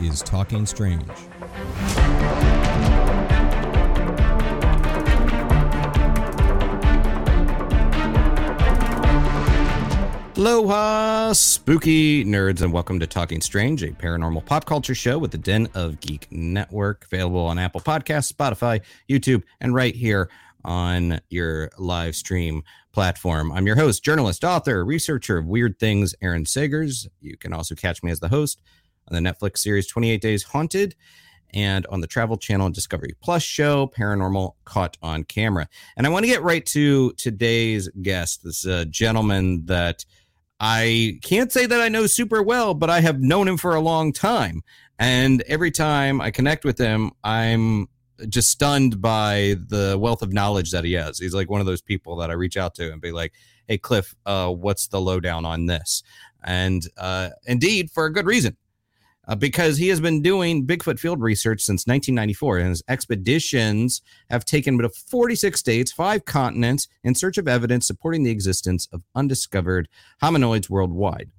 is Talking Strange. Aloha, spooky nerds, and welcome to Talking Strange, a paranormal pop culture show with the Den of Geek Network, available on Apple Podcasts, Spotify, YouTube, and right here on your live stream platform. I'm your host, journalist, author, researcher of weird things, Aaron Sagers. You can also catch me as the host on the Netflix series 28 Days Haunted and on the Travel Channel Discovery Plus show, Paranormal Caught on Camera. And I want to get right to today's guest, this uh, gentleman that I can't say that I know super well, but I have known him for a long time. And every time I connect with him, I'm just stunned by the wealth of knowledge that he has. He's like one of those people that I reach out to and be like, "Hey, Cliff, uh, what's the lowdown on this?" And uh, indeed, for a good reason, uh, because he has been doing Bigfoot field research since 1994, and his expeditions have taken him to 46 states, five continents, in search of evidence supporting the existence of undiscovered hominoids worldwide.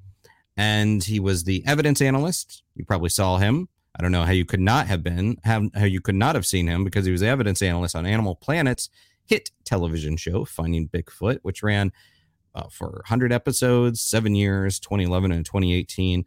And he was the evidence analyst. You probably saw him. I don't know how you could not have been, how, how you could not have seen him because he was the evidence analyst on Animal Planet's hit television show, Finding Bigfoot, which ran uh, for 100 episodes, seven years, 2011 and 2018.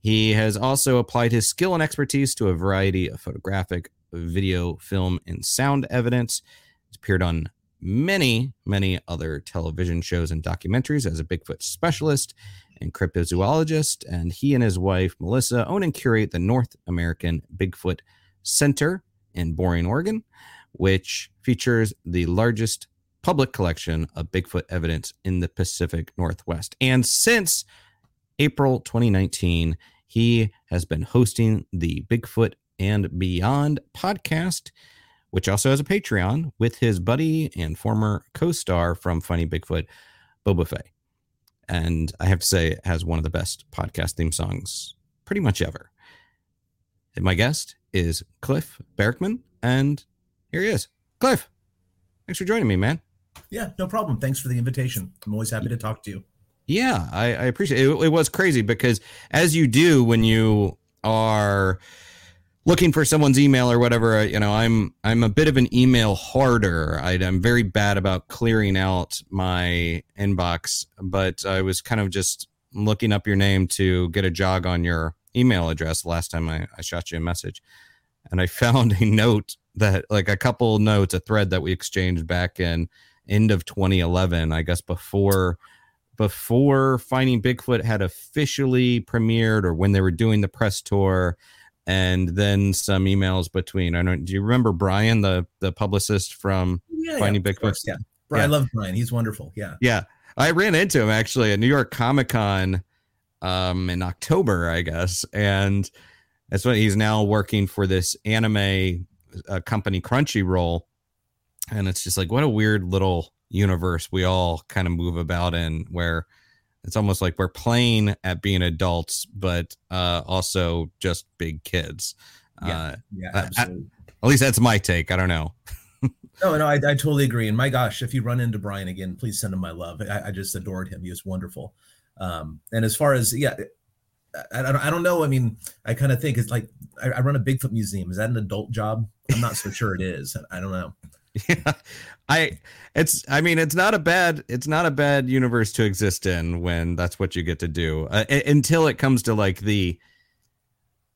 He has also applied his skill and expertise to a variety of photographic, video, film, and sound evidence. He's appeared on many, many other television shows and documentaries as a Bigfoot specialist and cryptozoologist. And he and his wife, Melissa, own and curate the North American Bigfoot Center in Boring, Oregon, which features the largest public collection of Bigfoot evidence in the Pacific Northwest. And since April 2019, he has been hosting the Bigfoot and Beyond podcast, which also has a Patreon with his buddy and former co star from Finding Bigfoot, Bobo Fay. And I have to say, it has one of the best podcast theme songs pretty much ever. And my guest is Cliff Barackman, and here he is. Cliff, thanks for joining me, man. Yeah, no problem. Thanks for the invitation. I'm always happy to talk to you. Yeah, I, I appreciate it. it. It was crazy because as you do when you are looking for someone's email or whatever, uh, you know, I'm I'm a bit of an email hoarder. I, I'm very bad about clearing out my inbox, but I was kind of just looking up your name to get a jog on your email address last time I, I shot you a message. And I found a note that like a couple notes, a thread that we exchanged back in end of 2011, I guess before before Finding Bigfoot had officially premiered or when they were doing the press tour and then some emails between. I don't do you remember Brian, the the publicist from Yeah, Finding yeah, Bigfoot? course, Yeah. Brian, I love Brian. He's wonderful. Yeah. Yeah. I ran into him actually at New York Comic Con um in October, I guess. And that's what he's now working for this anime uh, company Crunchyroll. And it's just like what a weird little universe we all kind of move about in where it's almost like we're playing at being adults, but uh also just big kids. Yeah. Uh, Yeah. Absolutely. at least that's my take. I don't know. no, no, I, I totally agree. And my gosh, if you run into Brian again, please send him my love. I, I just adored him. He was wonderful. Um, and as far as, yeah, I, I, don't, I don't know. I mean, I kind of think it's like I, I run a Bigfoot museum. Is that an adult job? I'm not so sure it is. I don't know. yeah. I it's i mean it's not a bad it's not a bad universe to exist in when that's what you get to do uh, until it comes to like the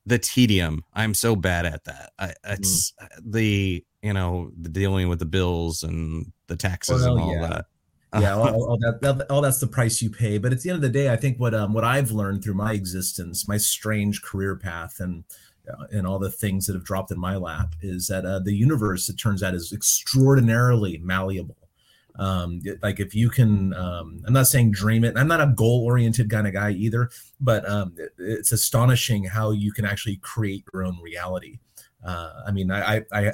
the tedium. I'm so bad at that. I, it's the you know the dealing with the bills and the taxes and all yeah. that. Yeah all, all that, that all that's the price you pay but at the end of the day i think what um what i've learned through my existence my strange career path and uh, and all the things that have dropped in my lap is that uh, the universe it turns out is extraordinarily malleable Um, like if you can, um, I'm not saying dream it. I'm not a goal oriented kind of guy either, but um, it, it's astonishing how you can actually create your own reality. Uh, I mean, I, I,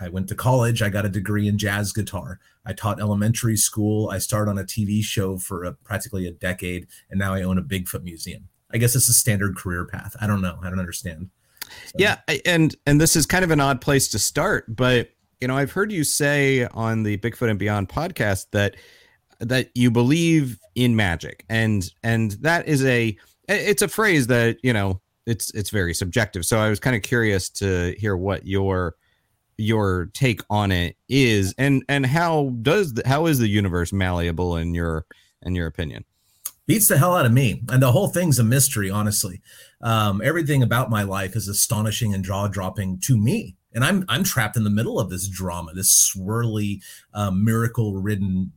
I went to college. I got a degree in jazz guitar. I taught elementary school. I started on a TV show for a, practically a decade, and now I own a Bigfoot museum. I guess it's a standard career path. I don't know. I don't understand. Yeah, and and this is kind of an odd place to start, but you know, I've heard you say on the Bigfoot and Beyond podcast that that you believe in magic, and and that is a it's a phrase that you know it's it's very subjective. So I was kind of curious to hear what your your take on it is and and how does the, how is the universe malleable in your in your opinion beats the hell out of me and the whole thing's a mystery honestly um, everything about my life is astonishing and jaw-dropping to me and i'm i'm trapped in the middle of this drama this swirly uh, miracle ridden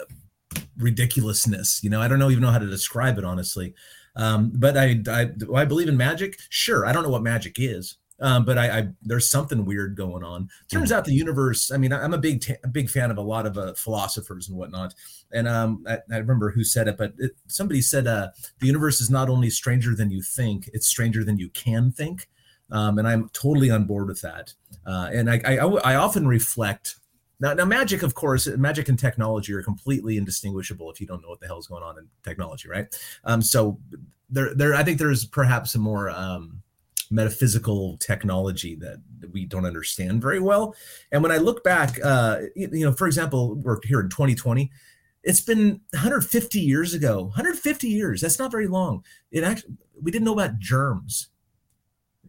uh, ridiculousness you know i don't know even know how to describe it honestly um, but I, I i believe in magic sure i don't know what magic is um, but I, I, there's something weird going on. Turns mm-hmm. out the universe. I mean, I'm a big a big fan of a lot of uh, philosophers and whatnot. And um, I, I, remember who said it, but it, somebody said uh, the universe is not only stranger than you think; it's stranger than you can think. Um, and I'm totally on board with that. Uh, and I, I, I often reflect. Now, now, magic, of course, magic and technology are completely indistinguishable if you don't know what the hell is going on in technology, right? Um, so there, there, I think there's perhaps a more um, metaphysical technology that we don't understand very well. And when I look back, uh, you, know, for example, we're here in 2020. It's been 150 years ago. 150 years. That's not very long. It actually we didn't know about germs.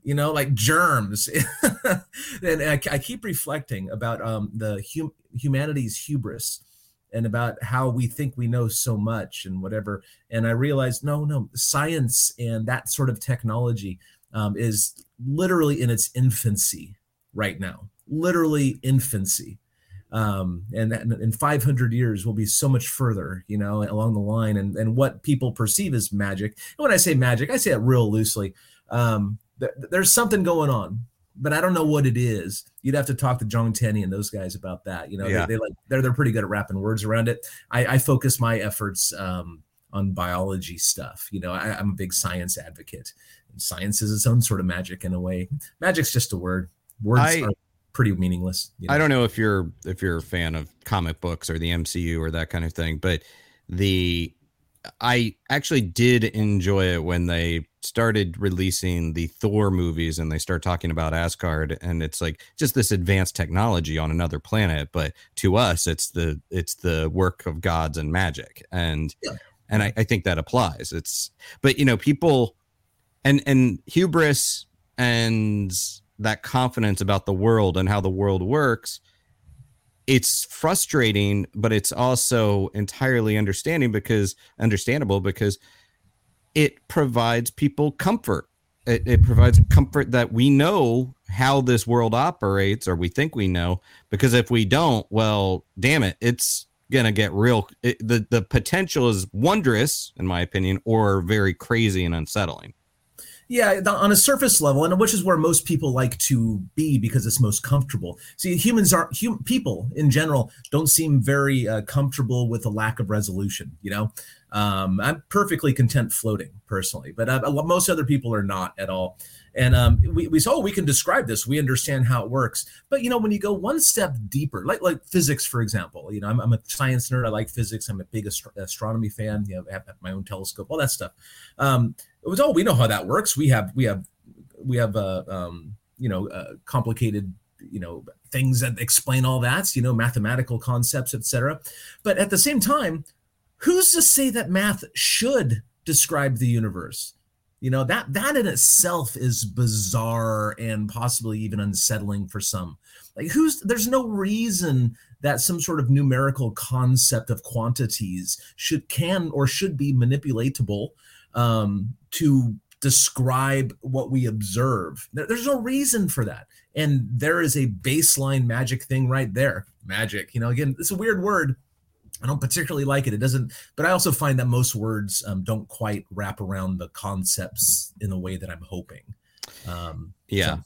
You know, like germs. and I, I, keep reflecting about um, the hum, humanity's hubris and about how we think we know so much and whatever. And I realized, no, no, science and that sort of technology um, is literally in its infancy right now, literally infancy. Um, and in 500 years, we'll be so much further, you know, along the line. And, and what people perceive as magic. And when I say magic, I say it real loosely. Um, th- there's something going on, but I don't know what it is. You'd have to talk to John Tenney and those guys about that. You know, yeah. they, they, like they're they're pretty good at wrapping words around it. I, I focus my efforts um, on biology stuff. You know, I, am a big science advocate, science is its own sort of magic in a way. Magic's just a word. Words I, are pretty meaningless. You know? I don't know if you're if you're a fan of comic books or the MCU or that kind of thing, but the I actually did enjoy it when they started releasing the Thor movies and they start talking about Asgard and it's like just this advanced technology on another planet, but to us it's the it's the work of gods and magic. And yeah. and I, I think that applies. It's but you know, people and and hubris and that confidence about the world and how the world works it's frustrating but it's also entirely understanding because understandable because it provides people comfort. It, it, provides comfort that we know how this world operates or we think we know because if we don't well damn it it's gonna get real it, the the potential is wondrous in my opinion or very crazy and unsettling yeah, on a surface level, and which is where most people like to be because it's most comfortable. See, humans are hum, people in general don't seem very uh, comfortable with a lack of resolution. You know, um, I'm perfectly content floating personally, but uh, most other people are not at all. And um, we, we oh we can describe this, we understand how it works. But you know, when you go one step deeper, like like physics, for example, you know, I'm, I'm a science nerd. I like physics. I'm a big astro- astronomy fan. You know, I have my own telescope, all that stuff. Um, it was oh, we know how that works. We have we have we have uh, um, you know uh, complicated you know things that explain all that you know mathematical concepts etc but at the same time who's to say that math should describe the universe? You know that that in itself is bizarre and possibly even unsettling for some. Like who's there's no reason that some sort of numerical concept of quantities should can or should be manipulatable um, to describe what we observe. There, there's no reason for that. And there is a baseline magic thing right there. Magic you know again it's a weird word I don't particularly like it. It doesn't, but I also find that most words um, don't quite wrap around the concepts in the way that I'm hoping. Um, yeah. So.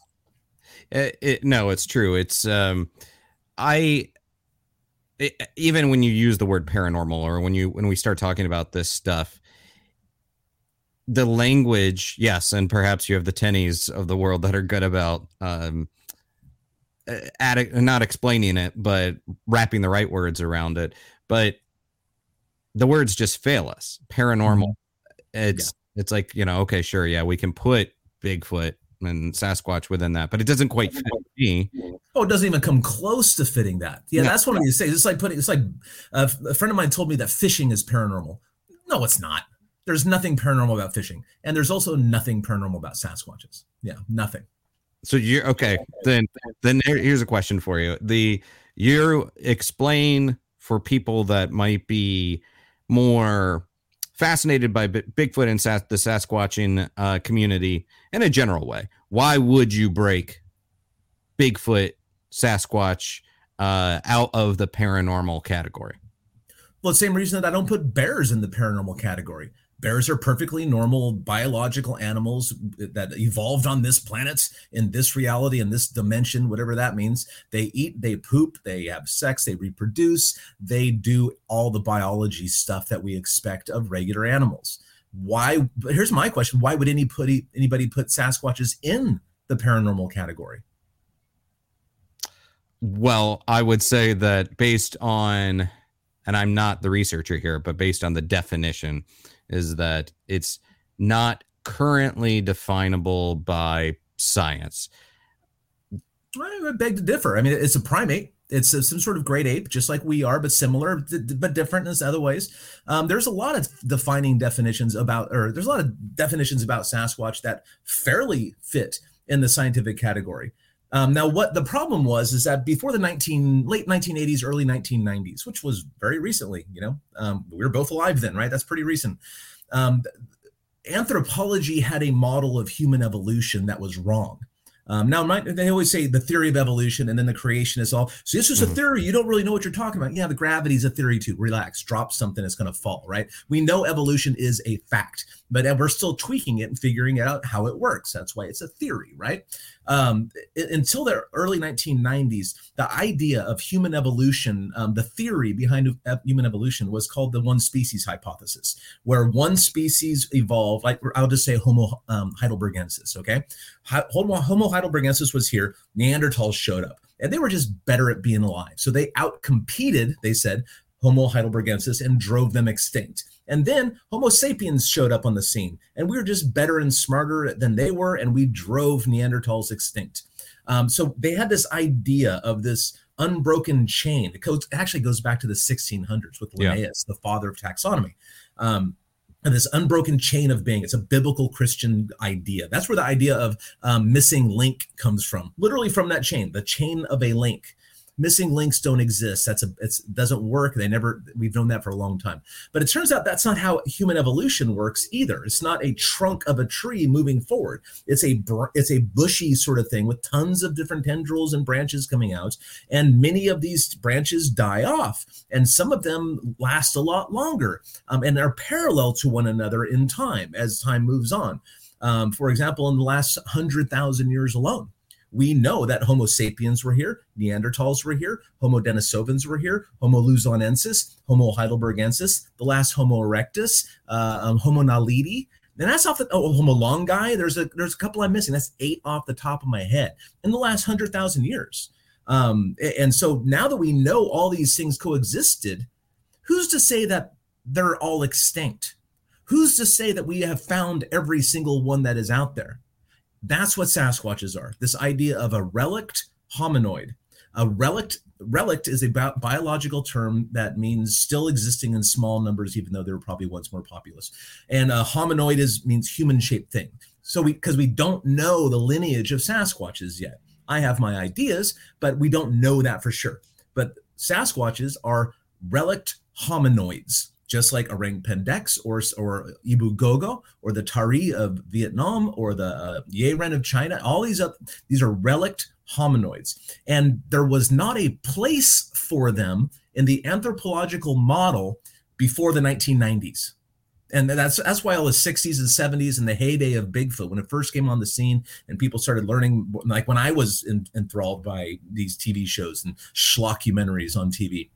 It, it, no, it's true. It's, um, I, it, even when you use the word paranormal or when you when we start talking about this stuff the language yes and perhaps you have the Tenneys of the world that are good about um at, not explaining it but wrapping the right words around it but the words just fail us paranormal mm-hmm. it's yeah. it's like you know okay sure yeah we can put bigfoot and Sasquatch within that, but it doesn't quite fit me. Oh, it doesn't even come close to fitting that. Yeah, no. that's what I'm saying. It's like putting. It's like uh, a friend of mine told me that fishing is paranormal. No, it's not. There's nothing paranormal about fishing, and there's also nothing paranormal about Sasquatches. Yeah, nothing. So you're okay. Then, then here's a question for you. The you explain for people that might be more fascinated by Bigfoot and Sas- the Sasquatching uh, community in a general way. Why would you break Bigfoot, Sasquatch uh, out of the paranormal category? Well, the same reason that I don't put bears in the paranormal category bears are perfectly normal biological animals that evolved on this planet in this reality in this dimension whatever that means. They eat they poop they have sex they reproduce. They do all the biology stuff that we expect of regular animals. Why But here's my question. Why would anybody anybody put sasquatches in the paranormal category? Well i would say that based on and i'm not the researcher here but based on the definition is that it's not currently definable by science. I beg to differ. I mean, it's a primate. It's some sort of great ape, just like we are, but similar, but different in other ways. Um, there's a lot of defining definitions about, or there's a lot of definitions about Sasquatch that fairly fit in the scientific category. Um, now, what the problem was is that before the 19 late 1980s, early 1990s, which was very recently, you know, um, we were both alive then, right? That's pretty recent. Um, anthropology had a model of human evolution that was wrong. Um, now, my, they always say the theory of evolution and then the creation is all. So this is a mm-hmm. theory. You don't really know what you're talking about. Yeah, the gravity is a theory too. Relax, drop something, it's going to fall, right? We know evolution is a fact, but we're still tweaking it and figuring out how it works. That's why it's a theory, right? um, until the early 1990s, the idea of human evolution, um, the theory behind human evolution was called the one species hypothesis, where one species evolved, like I'll just say Homo um, heidelbergensis, okay? Homo, Homo heidelbergensis was here, Neanderthals showed up, and they were just better at being alive. So they outcompeted, they said, Homo heidelbergensis and drove them extinct. And then Homo sapiens showed up on the scene, and we were just better and smarter than they were, and we drove Neanderthals extinct. Um, so they had this idea of this unbroken chain. It goes, actually goes back to the 1600s with Linnaeus, yeah. the father of taxonomy. Um, and this unbroken chain of being. It's a biblical Christian idea. That's where the idea of um, missing link comes from, literally from that chain, the chain of a link missing links don't exist. That's a it doesn't work. They never we've known that for a long time. But it turns out that's not how human evolution works either. It's not a trunk of a tree moving forward. It's a it's a bushy sort of thing with tons of different tendrils and branches coming out, and many of these branches die off, and some of them last a lot longer um, and are parallel to one another in time as time moves on. Um, for example, in the last hundred thousand years alone we know that Homo sapiens were here, Neanderthals were here, Homo denisovans were here, Homo luzonensis, Homo heidelbergensis, the last Homo erectus, uh, um, Homo naledi. And that's off the oh, Homo longi. There's a there's a couple I'm missing. That's eight off the top of my head in the last hundred thousand years. Um, and so now that we know all these things coexisted, who's to say that they're all extinct? Who's to say that we have found every single one that is out there? That's what Sasquatches are. This idea of a relict hominoid. A relict relict is a bi- biological term that means still existing in small numbers, even though they were probably once more populous. And a hominoid is means human shaped thing. So we because we don't know the lineage of Sasquatches yet. I have my ideas, but we don't know that for sure. But Sasquatches are relict hominoids just like Orang Pendeks or, or Ebu Gogo or the Tari of Vietnam or the uh, Yeren of China. All these are, these are relict hominoids. And there was not a place for them in the anthropological model before the 1990s. And that's that's why all the 60s and 70s and the heyday of Bigfoot, when it first came on the scene and people started learning, like when I was in, enthralled by these TV shows and schlockumentaries on TV,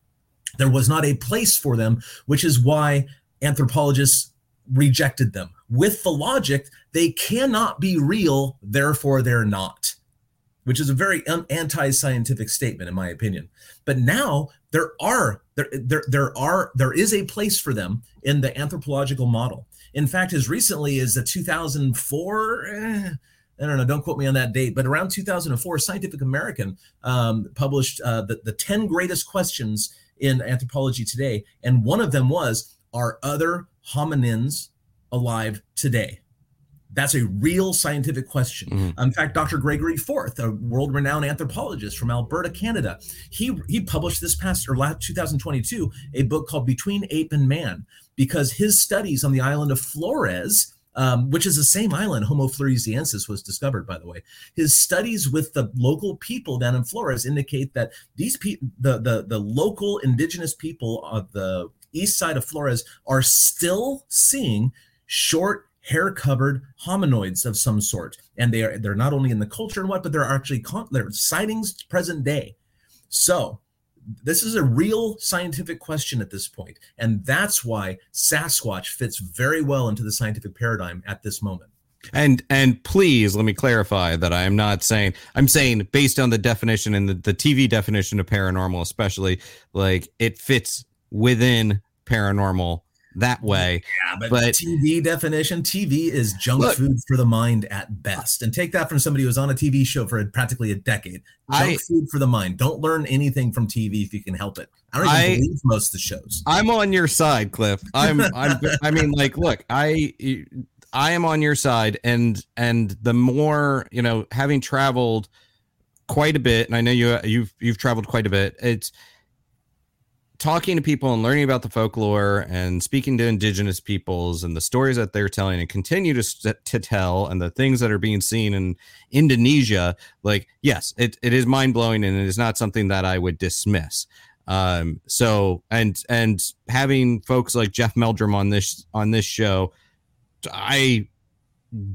There was not a place for them, which is why anthropologists rejected them with the logic they cannot be real, therefore they're not, which is a very anti scientific statement, in my opinion. But now there are there, there there are there is a place for them in the anthropological model. In fact, as recently as the 2004. Eh, I don't know, don't quote me on that date, but around 2004, Scientific American um, published uh, the, the 10 greatest questions in anthropology today. And one of them was Are other hominins alive today? That's a real scientific question. Mm-hmm. In fact, Dr. Gregory Forth, a world-renowned anthropologist from Alberta, Canada, he he published this past or last 2022 a book called Between Ape and Man because his studies on the island of Flores um, which is the same island Homo floresiensis was discovered, by the way. His studies with the local people down in Flores indicate that these people, the, the, the local indigenous people of the east side of Flores, are still seeing short hair covered hominoids of some sort and they are they're not only in the culture and what but they're actually con- they're sightings present day so this is a real scientific question at this point and that's why sasquatch fits very well into the scientific paradigm at this moment. And and please let me clarify that I am not saying I'm saying based on the definition and the, the TV definition of paranormal, especially like it fits within paranormal that way. Yeah, but, but TV definition, TV is junk look, food for the mind at best. And take that from somebody who was on a TV show for practically a decade. Junk I, food for the mind. Don't learn anything from TV if you can help it. I don't even I, believe most of the shows. I'm on your side, Cliff. I'm I'm I mean like look, I I am on your side and and the more, you know, having traveled quite a bit and I know you you've you've traveled quite a bit. It's talking to people and learning about the folklore and speaking to indigenous peoples and the stories that they're telling and continue to, to tell and the things that are being seen in Indonesia, like, yes, it, it is mind blowing and it is not something that I would dismiss. Um, so, and, and having folks like Jeff Meldrum on this, on this show, I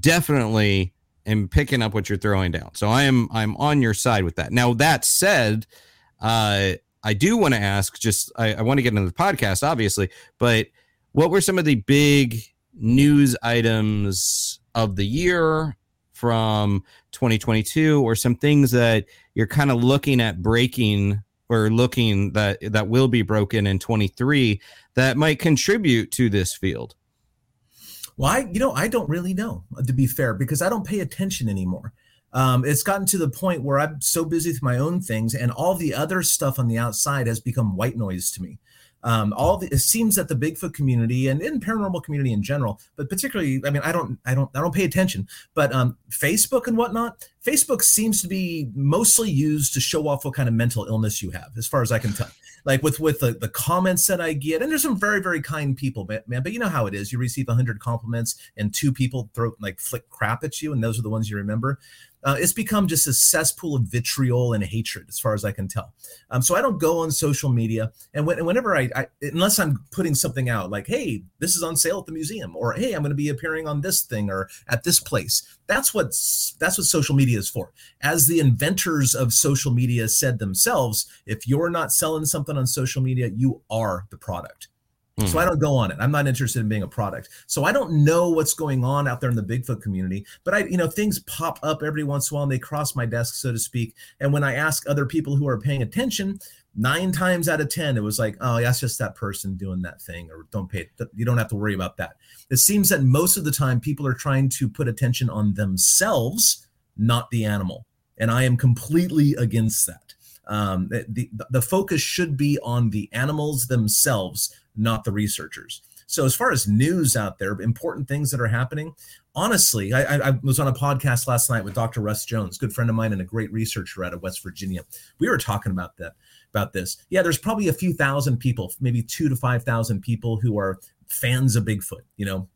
definitely am picking up what you're throwing down. So I am, I'm on your side with that. Now, that said, uh, I do want to ask, just I, I want to get into the podcast, obviously, but what were some of the big news items of the year from 2022 or some things that you're kind of looking at breaking or looking that that will be broken in 23 that might contribute to this field? Well i you know i don't really know to be fair because i don't pay attention anymore um, it's gotten to the point where I'm so busy with my own things, and all the other stuff on the outside has become white noise to me. Um, all the, it seems that the Bigfoot community and in paranormal community in general, but particularly, I mean, I don't, I don't, I don't pay attention, but um, Facebook and whatnot, Facebook seems to be mostly used to show off what kind of mental illness you have, as far as I can tell. Like with with the, the comments that I get, and there's some very very kind people, man. But you know how it is. You receive hundred compliments, and two people throw like flick crap at you, and those are the ones you remember uh, it's become just a cesspool of vitriol and hatred, as far as I can tell. Um, so I don't go on social media, and when, whenever I, I, unless I'm putting something out like, "Hey, this is on sale at the museum," or "Hey, I'm going to be appearing on this thing or at this place," that's what that's what social media is for. As the inventors of social media said themselves, if you're not selling something on social media, you are the product. So I hmm. don't go on it. I'm not interested in being a product. So I don't know what's going on out there in the Bigfoot community, but I, you know, things pop up every once in a while and they cross my desk, so to speak. And when I ask other people who are paying attention, nine times out of 10, it was like, oh, that's just that person doing that thing, or don't pay, you don't have to worry about that. It seems that most of the time people are trying to put attention on themselves, not the animal. And I am completely against that. Um, the, the focus should be on the animals themselves not the researchers. So, as far as news out there, important things that are happening, honestly, I, I, was on a podcast last night with Dr. Russ Jones, good friend of mine and a great researcher out of West Virginia. We were talking about that, about this. Yeah, there's probably a few thousand people, maybe two to five thousand people who are fans of Bigfoot. You know,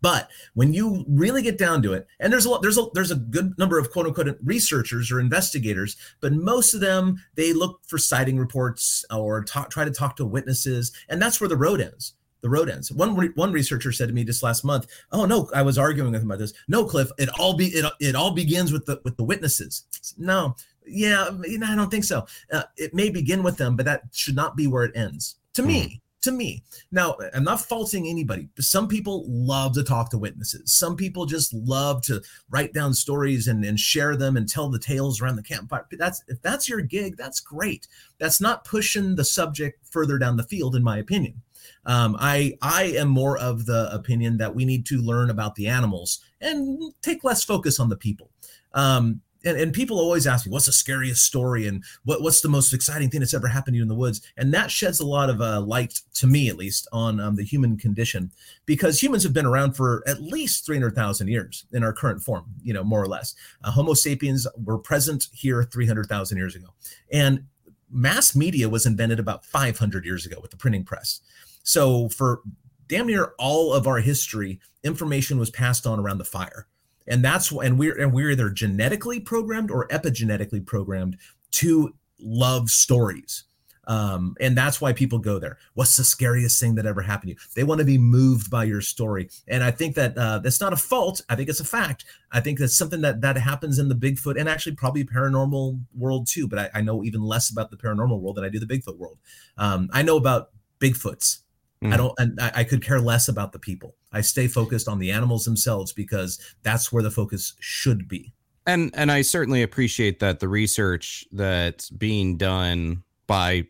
but when you really get down to it, and there's a lot, there's a there's a good number of quote unquote researchers or investigators, but most of them they look for sighting reports or talk, try to talk to witnesses, and that's where the road ends. the road ends. One re- one researcher said to me just last month, "Oh no, I was arguing with him about this. No, Cliff, it all be it, it all begins with the with the witnesses." No, yeah, I don't think so. Uh, it may begin with them, but that should not be where it ends. To mm. me, to me. Now, I'm not faulting anybody. Some people love to talk to witnesses. Some people just love to write down stories and, and share them and tell the tales around the campfire. That's if that's your gig, that's great. That's not pushing the subject further down the field, in my opinion. Um, I I am more of the opinion that we need to learn about the animals and take less focus on the people. Um, and, and people always ask me what's the scariest story? And what, what's the most exciting thing that's ever happened to you in the woods? And that sheds a lot of uh, light to me at least on um, the human condition. Because humans have been around for at least 300000 years in our current form you know more or less. Uh, homo sapiens were present here 300000 years ago. And mass media was invented about 500 years ago with the printing press. So for damn near all of our history information was passed on around the fire and that's and we're and we're either genetically programmed or epigenetically programmed to love stories um, and that's why people go there. What's the scariest thing that ever happened to you? They want to be moved by your story, and I think that uh, that's not a fault. I think it's a fact. I think that's something that that happens in the Bigfoot and actually probably paranormal world too. But I, I know even less about the paranormal world than I do the Bigfoot world. Um, I know about Bigfoots. Mm. I don't, and I, I could care less about the people. I stay focused on the animals themselves because that's where the focus should be. And and I certainly appreciate that the research that's being done by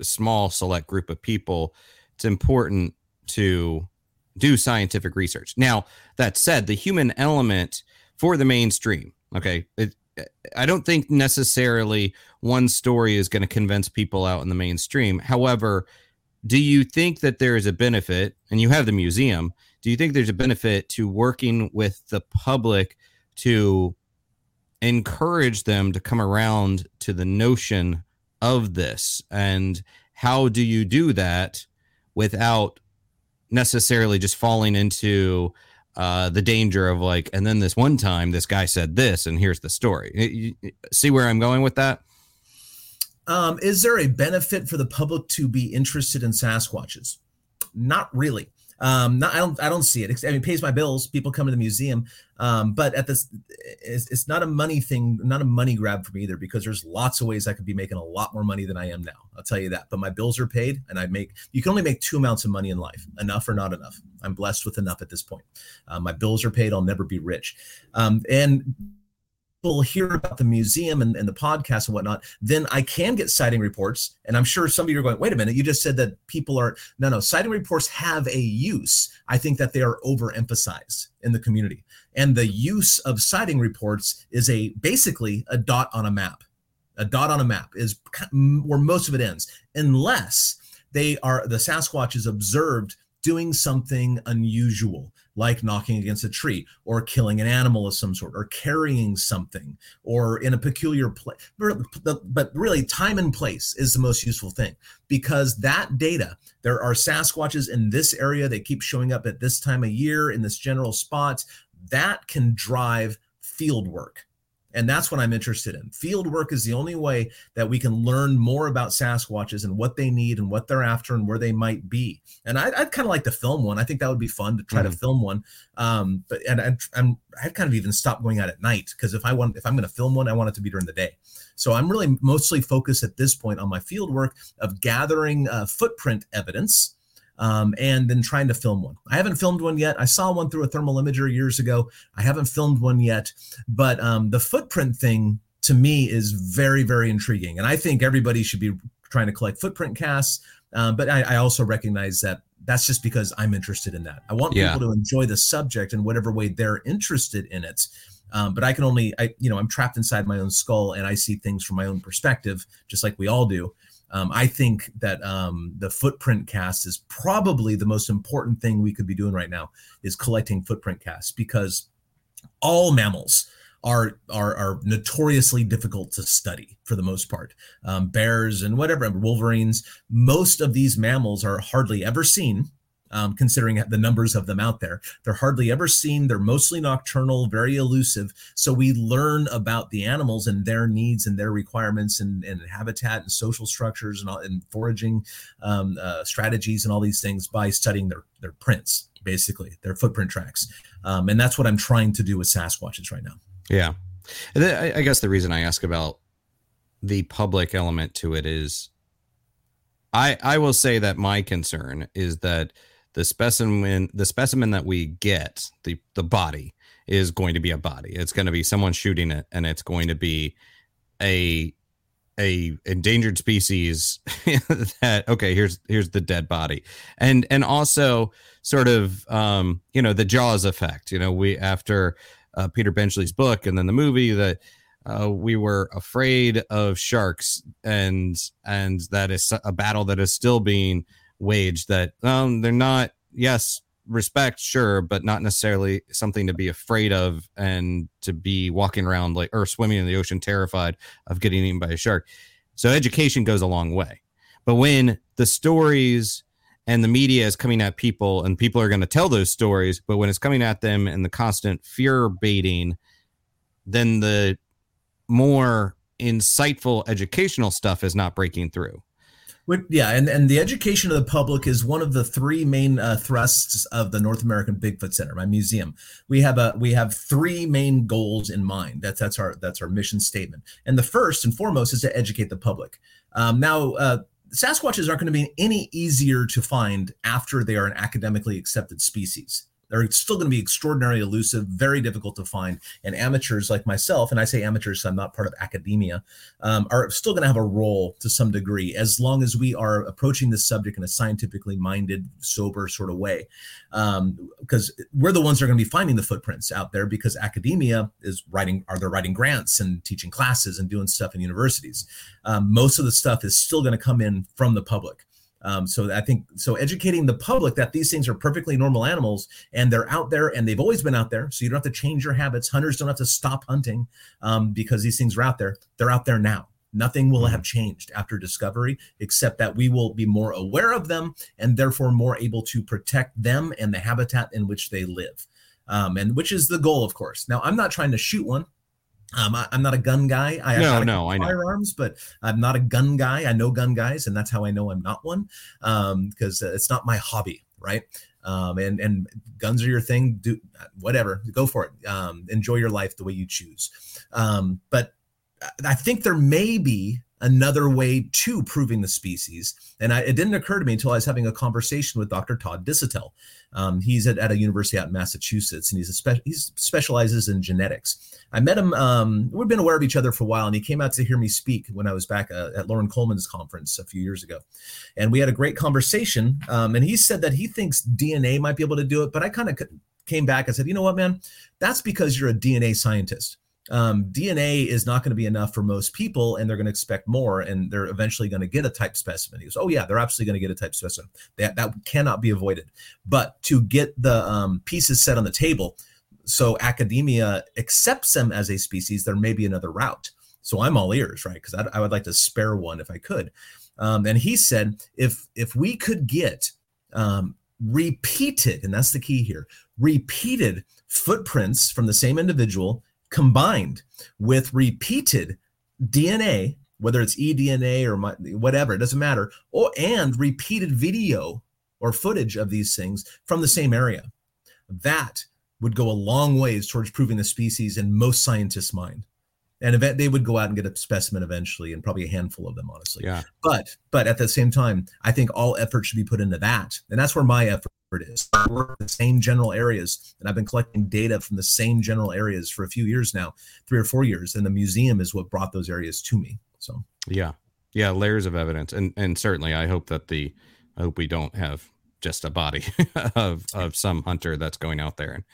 a small select group of people, it's important to do scientific research. Now, that said, the human element for the mainstream, okay, it, I don't think necessarily one story is going to convince people out in the mainstream. However, do you think that there is a benefit and you have the museum do you think there's a benefit to working with the public to encourage them to come around to the notion of this? And how do you do that without necessarily just falling into uh, the danger of like and then this one time this guy said this and here's the story? You, you, see where i'm going with that um, is there a benefit for the public to be interested in Sasquatches? Not really. Um, not, I don't, I don't see it. I mean, it pays my bills. People come to the museum, um, but at this, it's, it's not a money thing, not a money grab for me either, because there's lots of ways I could be making a lot more money than I am now. I'll tell you that. But my bills are paid, and I make. You can only make two amounts of money in life: enough or not enough. I'm blessed with enough at this point. Uh, my bills are paid. I'll never be rich, um, and people hear about the museum and, and the podcast and whatnot, then I can get sighting reports. And I'm sure some of you are going, wait a minute, you just said that people are no, no, sighting reports have a use. I think that they are overemphasized in the community. And the use of sighting reports is a basically a dot on a map. A dot on a map is where most of it ends, unless they are the Sasquatch is observed doing something unusual like knocking against a tree or killing an animal of some sort or carrying something or in a peculiar place. But really, time and place is the most useful thing because that data, there are Sasquatches in this area, they keep showing up at this time of year in this general spot. That can drive field work and that's what I'm interested in. Field work is the only way that we can learn more about Sasquatches and what they need and what they're after and where they might be. And I'd, I'd kind of like to film one. I think that would be fun to try mm-hmm. to film one. Um, but and, and I'm I'd kind of even stop going out at night because if I want if I'm going to film one, I want it to be during the day. So I'm really mostly focused at this point on my field work of gathering uh, footprint evidence um, and then trying to film one. I haven't filmed one yet. I saw one through a thermal imager years ago. I haven't filmed one yet, but um, the footprint thing to me is very, very intriguing. And I think everybody should be trying to collect footprint casts. Um, but I, I, also recognize that that's just because I'm interested in that. I want yeah. people to enjoy the subject in whatever way they're interested in it. Um, but I can only, I, you know, I'm trapped inside my own skull and I see things from my own perspective, just like we all do. Um, I think that um, the footprint cast is probably the most important thing we could be doing right now is collecting footprint casts because all mammals are are, are notoriously difficult to study for the most part. Um, bears and whatever, Wolverines, most of these mammals are hardly ever seen um, considering the numbers of them out there. They're hardly ever seen. They're mostly nocturnal, very elusive. So we learn about the animals and their needs and their requirements and, and habitat and social structures and, all, and foraging um, uh, strategies and all these things by studying their, their prints, basically, their footprint tracks. Um, and that's what I'm trying to do with Sasquatches right now. Yeah. I guess the reason I ask about the public element to it is I I will say that my concern is that the specimen the specimen that we get the the body is going to be a body. It's going to be someone shooting it and it's going to be a a endangered species that okay here's here's the dead body. And and also sort of um you know the jaws effect. You know we after uh, peter benchley's book and then the movie that uh, we were afraid of sharks and and that is a battle that is still being wage that um, they're not yes respect sure but not necessarily something to be afraid of and to be walking around like or swimming in the ocean terrified of getting eaten by a shark. So education goes a long way. But when the stories and the media is coming at people and people are going to tell those stories but when it's coming at them and the constant fear baiting then the more insightful educational stuff is not breaking through yeah, and, and the education of the public is one of the three main uh, thrusts of the North American Bigfoot Center, my museum. We have a we have three main goals in mind. That's that's our that's our mission statement. And the first and foremost is to educate the public. Um, now, uh, Sasquatches aren't going to be any easier to find after they are an academically accepted species. They're still going to be extraordinarily elusive, very difficult to find. And amateurs like myself, and I say amateurs, I'm not part of academia, um, are still going to have a role to some degree as long as we are approaching this subject in a scientifically minded, sober sort of way. Because um, we're the ones that are going to be finding the footprints out there because academia is writing, are they writing grants and teaching classes and doing stuff in universities. Um, most of the stuff is still going to come in from the public. Um, so I think so educating the public that these things are perfectly normal animals and they're out there and they've always been out there. So you don't have to change your habits. Hunters don't have to stop hunting um, because these things are out there. They're out there now. Nothing will have mm-hmm. changed after discovery, except that we will be more aware of them and therefore more able to protect them and the habitat in which they live. Um, and which is the goal, of course. Now, I'm not trying to shoot one. Um, I, am not a gun guy. I no, no, I know firearms, but I'm not a gun guy. I know gun guys, and that's how I know I'm not one. Um, because uh, it's not my hobby, right? Um, and and guns are your thing. Do whatever, go for it. Um, enjoy your life the way you choose. Um, but I think there may be another way to proving the species. And I, it didn't occur to me until I was having a conversation with Dr. Todd Disotell. Um, he's at, at, a university out in Massachusetts, and he's a spe- he specializes in genetics. I met him. Um, we've been aware of each other for a while, and he came out to hear me speak when I was back uh, at Loren Coleman's conference a few years ago, and we had a great conversation. Um, and he said that he thinks DNA might be able to do it, but I kind of came back. and said, you know what, man, that's because you're a DNA scientist um, DNA is not going to be enough for most people, and they're going to expect more, and they're eventually going to get a type specimen. He goes, "Oh yeah, they're absolutely going to get a type specimen. That that cannot be avoided. But to get the um, pieces set on the table, so academia accepts them as a species, there may be another route. So I'm all ears, right? Because I, I, would like to spare one if I could. Um, and he said, if if we could get um, repeated, and that's the key here, repeated footprints from the same individual combined with repeated DNA, whether it's eDNA or my, whatever, it doesn't matter, or and repeated video or footage of these things from the same area. That would go a long ways towards proving the species in most scientists' mind. And event they would go out and get a specimen eventually, and probably a handful of them, honestly. Yeah. But but at the same time, I think all effort should be put into that, and that's where my effort is. I work in the same general areas, and I've been collecting data from the same general areas for a few years now, three or four years, and the museum is what brought those areas to me. So yeah, yeah, layers of evidence, and and certainly I hope that the I hope we don't have just a body of of some hunter that's going out there and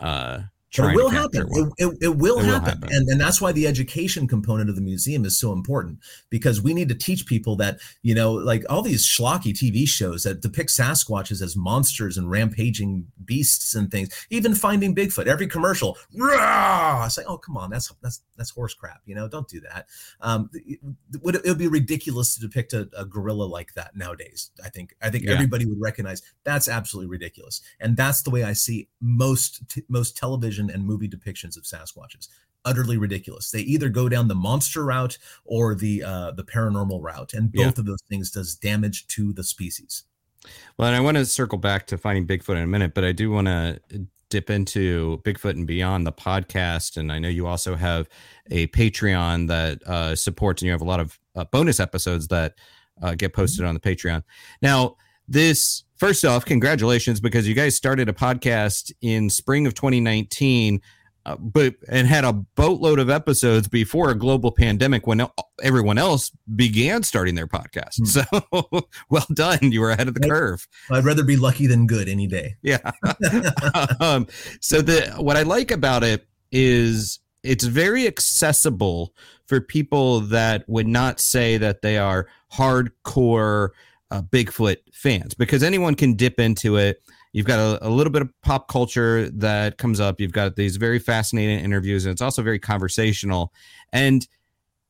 uh it will happen. It, it, it, will it, happen. Will happen. And, and that's why the education component of the museum is so important because we need to teach people that, you know, like all these schlocky TV shows that depict Sasquatches as monsters and rampaging beasts and things, even finding Bigfoot, every commercial, rah! I say, oh, come on, that's, that's, that's horse crap. You know, don't do that. Um, it, would, it would be ridiculous to depict a, a, gorilla like that nowadays. I think, I think yeah. everybody would recognize that's absolutely ridiculous. And that's the way I see most, t- most television television and movie depictions of Sasquatches. Utterly ridiculous. They either go down the monster route or the uh, the paranormal route, and both yeah. of those things does damage to the species. Well, and I want to circle back to finding Bigfoot in a minute, but I do want to dip into Bigfoot and Beyond, the podcast. And I know you also have a Patreon that uh, supports, and you have a lot of uh, bonus episodes that uh, get posted on the Patreon. Now, this first off, congratulations because you guys started a podcast in spring of 2019. Uh, but and had a boatload of episodes before a global pandemic when everyone else began starting their podcast. Hmm. So well done, you were ahead of the curve. I'd rather be lucky than good any day. Yeah. um, so the what I like about it is it's very accessible for people that would not say that they are hardcore uh, Bigfoot fans because anyone can dip into it. You've got a, a, little bit of pop culture that comes up. You've got these very fascinating interviews, and it's also very conversational. And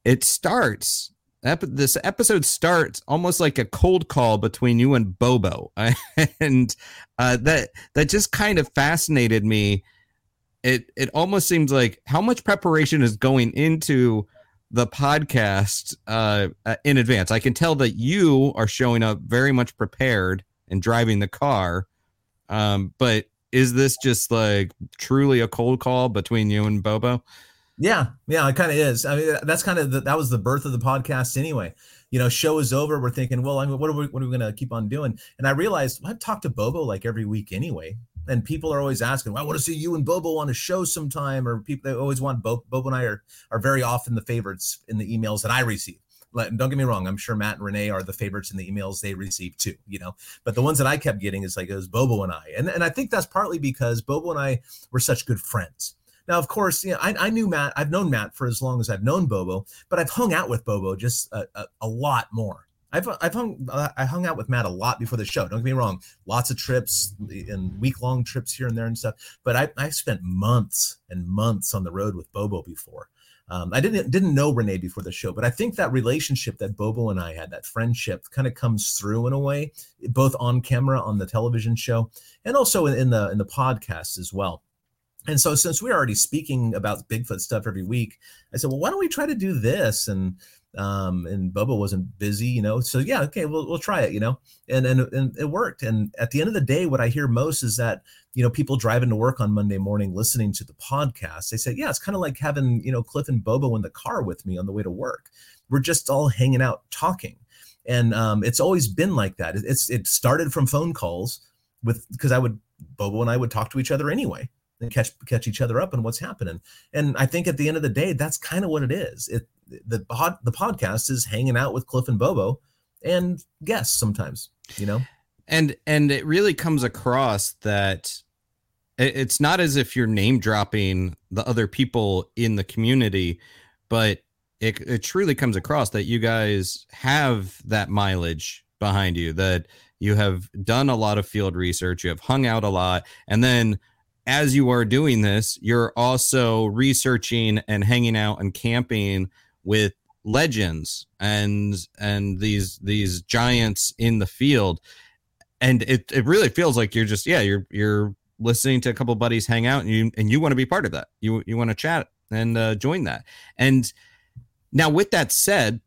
it starts. This episode starts almost like a cold call between you and Bobo, and uh, that that just kind of fascinated me. It it almost seems like how much preparation is going into the podcast uh, uh, in advance. I can tell that you are showing up very much prepared and driving the car. Um, but is this just like truly a cold call between you and Bobo? Yeah, yeah, it kind of is. I mean, that's kind of that was the birth of the podcast anyway. You know, show is over. We're thinking, well, I mean, what are we, what are we going to keep on doing? And I realized well, I've talked to Bobo like every week anyway and people are always asking, well, I want to see you and Bobo on a show sometime, or people they always want Bobo. Bobo and I are are very often the favorites in the emails that I receive. Don't get me wrong, I'm sure Matt and Renee are the favorites in the emails they receive too, you know. But the ones that I kept getting is like it was Bobo and I, and and I think that's partly because Bobo and I were such good friends. Now, of course, you know, I, I knew Matt. I've known Matt for as long as I've known Bobo, but I've hung out with Bobo just a, a, a lot more. I've I've hung uh, I hung out with Matt a lot before the show. Don't get me wrong, lots of trips and week long trips here and there and stuff. But I I spent months and months on the road with Bobo before. Um, I didn't didn't know Renee before the show, but I think that relationship that Bobo and I had, that friendship, kind of comes through in a way, both on camera on the television show and also in, in the in the podcast as well. And so, since we're already speaking about Bigfoot stuff every week, I said, well, why don't we try to do this? And um, and Bobo wasn't busy, you know. So yeah, okay, we'll we'll try it, you know, and and and it worked. And at the end of the day, what I hear most is that you know people driving to work on Monday morning listening to the podcast. They say, yeah, it's kind of like having you know Cliff and Bobo in the car with me on the way to work. We're just all hanging out talking, and um, it's always been like that. It's it started from phone calls with because I would Bobo and I would talk to each other anyway and catch catch each other up on what's happening. And I think at the end of the day, that's kind of what it is. It the pod, the podcast is hanging out with Cliff and Bobo and guests sometimes, you know. And and it really comes across that it's not as if you're name dropping the other people in the community, but it, it truly comes across that you guys have that mileage behind you, that you have done a lot of field research, you have hung out a lot, and then as you are doing this, you're also researching and hanging out and camping with legends and and these these giants in the field. And it, it really feels like you're just yeah you're you're listening to a couple buddies hang out and you and you want to be part of that. You you want to chat and uh, join that. And now with that said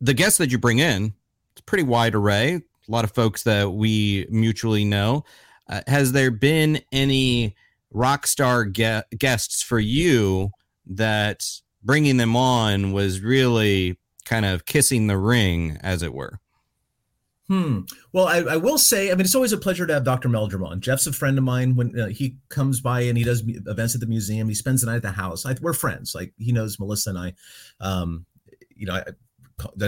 the guests that you bring in it's pretty wide array. A lot of folks that we mutually know. Uh, has there been any rock star ge- guests for you that bringing them on was really kind of kissing the ring, as it were. Hmm. Well, I, I, will say, I mean, it's always a pleasure to have Dr. Meldrum on. Jeff's a friend of mine. When uh, he comes by and he does events at the museum, he spends the night at the house. I, we're friends. Like he knows Melissa and I. Um, you know, I,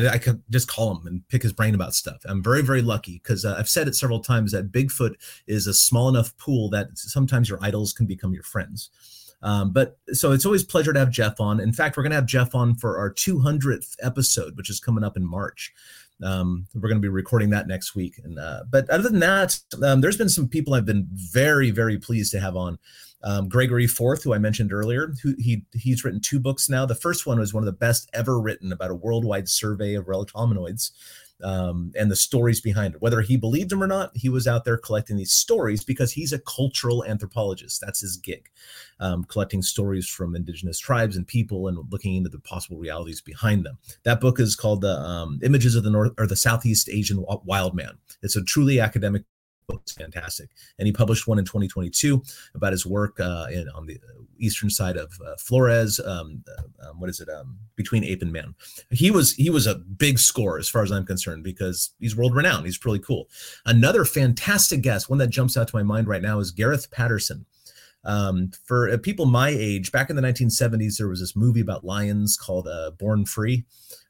I could just call him and pick his brain about stuff. I'm very, very lucky because uh, I've said it several times that Bigfoot is a small enough pool that sometimes your idols can become your friends. Um, but so it's always pleasure to have Jeff on. In fact, we're going to have Jeff on for our 200th episode, which is coming up in March. Um, we're going to be recording that next week. And uh, but other than that, um, there's been some people I've been very, very pleased to have on. Um, Gregory Forth, who I mentioned earlier, who he he's written two books now. The first one was one of the best ever written about a worldwide survey of relic hominoids um, and the stories behind it. Whether he believed them or not, he was out there collecting these stories because he's a cultural anthropologist. That's his gig, um, collecting stories from indigenous tribes and people and looking into the possible realities behind them. That book is called the um, Images of the North or the Southeast Asian Wild Man. It's a truly academic book's fantastic. And he published one in 2022 about his work uh, in, on the eastern side of uh, Flores. Um, uh, um, what is it? Um, between ape and man. He was he was a big score as far as I'm concerned because he's world renowned. He's really cool. Another fantastic guest, one that jumps out to my mind right now, is Gareth Patterson. Um, for uh, people my age, back in the 1970s, there was this movie about lions called uh, Born Free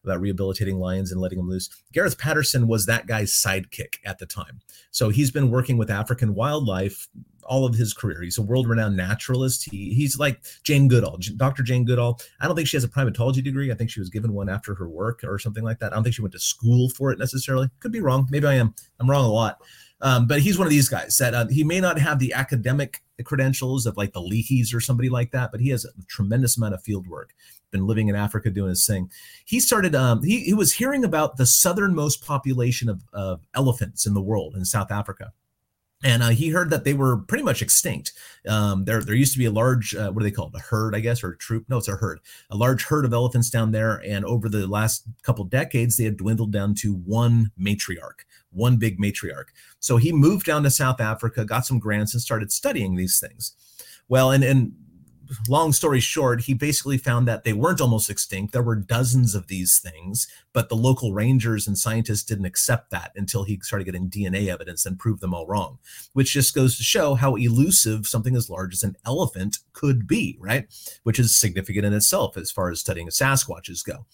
about rehabilitating lions and letting them loose. Gareth Patterson was that guy's sidekick at the time. So he's been working with African wildlife all of his career. He's a world-renowned naturalist. He he's like Jane Goodall, Dr. Jane Goodall. I don't think she has a primatology degree. I think she was given one after her work or something like that. I don't think she went to school for it necessarily. Could be wrong. Maybe I am. I'm wrong a lot. Um, but he's one of these guys that uh, he may not have the academic credentials of like the Leakey's or somebody like that, but he has a tremendous amount of field work been living in Africa doing his thing. He started, um, he, he was hearing about the southernmost population of, of elephants in the world in South Africa. And uh, he heard that they were pretty much extinct. Um, there, there used to be a large, uh, what do they call it, a herd, I guess, or a troop? No, it's a herd, a large herd of elephants down there. And over the last couple decades, they had dwindled down to one matriarch, one big matriarch. So he moved down to South Africa, got some grants, and started studying these things. Well, and and long story short, he basically found that they weren't almost extinct. There were dozens of these things, but the local rangers and scientists didn't accept that until he started getting DNA evidence and proved them all wrong, which just goes to show how elusive something as large as an elephant could be, right? Which is significant in itself as far as studying Sasquatches go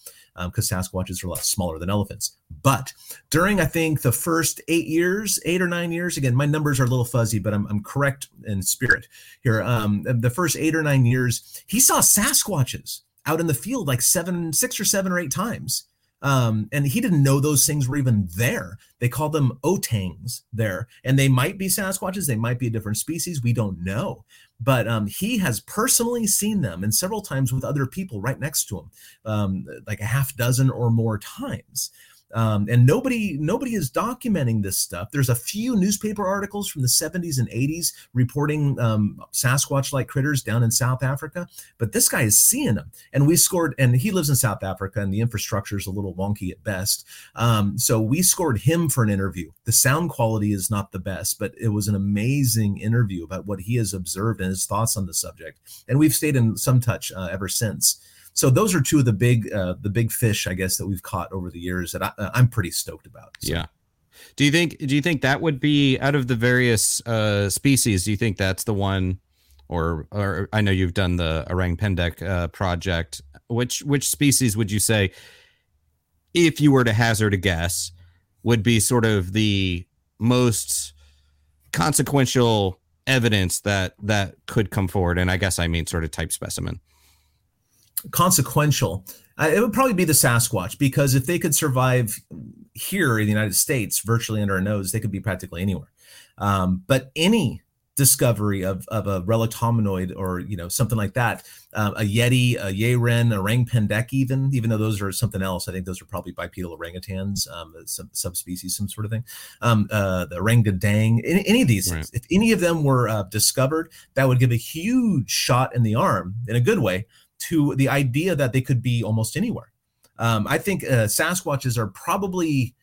because um, Sasquatches are a lot smaller than elephants. But during, I think, the first eight years, eight or nine years, again, my numbers are a little fuzzy, but I'm, I'm correct in spirit here. Um, the first eight or nine years, he saw Sasquatches out in the field like seven, six or seven or eight times. Um, and he didn't know those things were even there. They call them otangs there, and they might be Sasquatches, they might be a different species. We don't know but um, he has personally seen them and several times with other people right next to him, um, like a half dozen or more times um, and nobody nobody is documenting this stuff. There's a few newspaper articles from the 70s and 80s reporting um, Sasquatch-like critters down in South Africa, but this guy is seeing them. And we scored, and he lives in South Africa, and the infrastructure is a little wonky at best. Um, so we scored him for an interview. The sound quality is not the best, but it was an amazing interview about what he has observed and his thoughts on the subject. And we've stayed in some touch uh, ever since. So those are two of the big uh, the big fish, I guess, that we've caught over the years that I, am pretty stoked about. So. Yeah. Do you think do you think that would be out of the various uh, species? Do you think that's the one, or or I know you've done the orang pendek uh, project. Which which species would you say, if you were to hazard a guess, would be sort of the most consequential evidence that that could come forward? And I guess I mean sort of type specimen consequential, uh, it would probably be the Sasquatch because if they could survive here in the United States, virtually under our nose, they could be practically anywhere. Um, but any discovery of, of a relic hominoid or you know something like that, uh, a yeti, a yeren, a orang pendek, even even though those are something else, I think those are probably bipedal orangutans, um, some subspecies, some sort of thing. Um, uh, the orangutan, any, any of these right. things, if any of them were uh, discovered, that would give a huge shot in the arm in a good way to the idea that they could be almost anywhere. Um, I think uh, Sasquatches are probably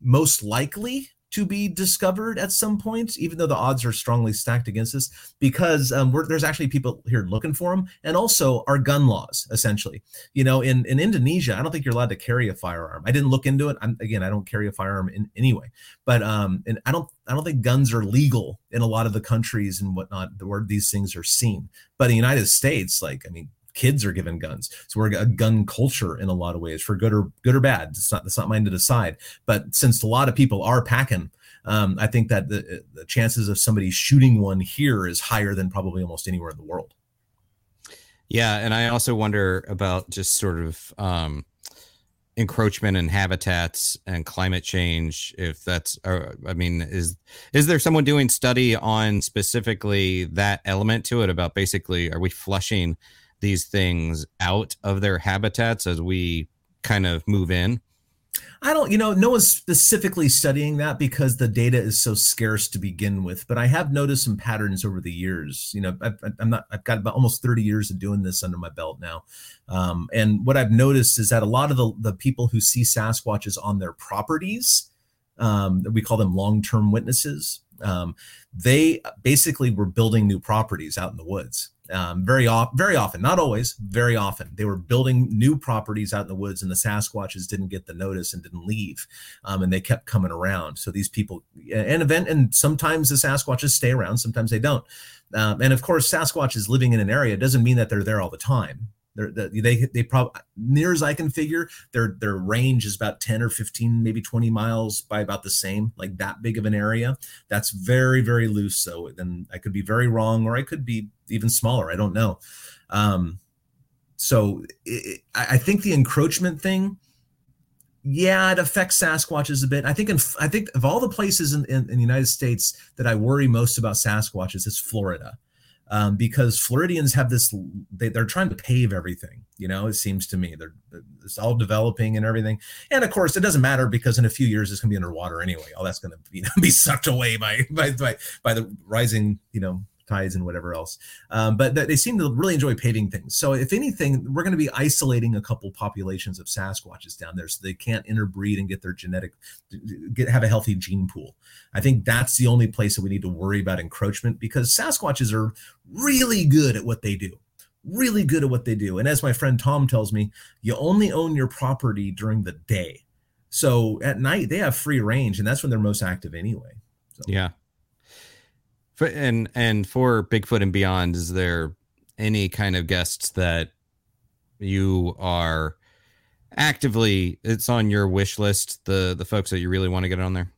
most likely to be discovered at some point, even though the odds are strongly stacked against us, because um, there's actually people here looking for them, and also our gun laws. Essentially, you know, in in Indonesia, I don't think you're allowed to carry a firearm. I didn't look into it. I'm, again, I don't carry a firearm in anyway, but um, and I don't I don't think guns are legal in a lot of the countries and whatnot where these things are seen. But in the United States, like I mean, kids are given guns. So we're a gun culture in a lot of ways, for good or good or bad. It's not that's not mine to decide. But since a lot of people are packing, um, I think that the, the chances of somebody shooting one here is higher than probably almost anywhere in the world. Yeah, and I also wonder about just sort of um, encroachment in habitats and climate change. If that's, uh, I mean, is is there someone doing study on specifically that element to it about basically are we flushing these things out of their habitats as we kind of move in? I don't, you know, no one's specifically studying that because the data is so scarce to begin with. But I have noticed some patterns over the years. You know, i am not, I've got about almost 30 years of doing this under my belt now. Um, and what I've noticed is that a lot of the, the people who see Sasquatches on their properties, um, we call them long term witnesses, um, they basically were building new properties out in the woods um, very often, very often, not always, very often. They were building new properties out in the woods, and the Sasquatches didn't get the notice and didn't leave, um, and they kept coming around. So these people, and event, and sometimes the Sasquatches stay around, sometimes they don't. Um, and of course, Sasquatches living in an area doesn't mean that they're there all the time. They're, they they probably near as I can figure their their range is about 10 or 15 maybe 20 miles by about the same like that big of an area. That's very very loose so then I could be very wrong or I could be even smaller I don't know. Um so it, I think the encroachment thing yeah, it affects Sasquatches a bit. I think in I think of all the places in, in, in the United States that I worry most about Sasquatches, it's Florida um, because Floridians have this, they, are trying to pave everything. You know, it seems to me they're it's all developing and everything. And of course, it doesn't matter because in a few years it's going to be underwater anyway. All that's going to you know, be sucked away by by by, by the rising you know and whatever else. Um, but they seem to really enjoy paving things. So if anything, we're going to be isolating a couple populations of Sasquatches down there, so they can't interbreed and get their genetic, get have a healthy gene pool. I think that's the only place that we need to worry about encroachment because Sasquatches are really good at what they do really good at what they do. And as my friend Tom tells me, you only own your property during the day. So at night they have free range and that's when they're most active anyway. So. Yeah. For, and and for Bigfoot and beyond, is there any kind of guests that you are actively it's on your wish list the the folks that you really want to get on there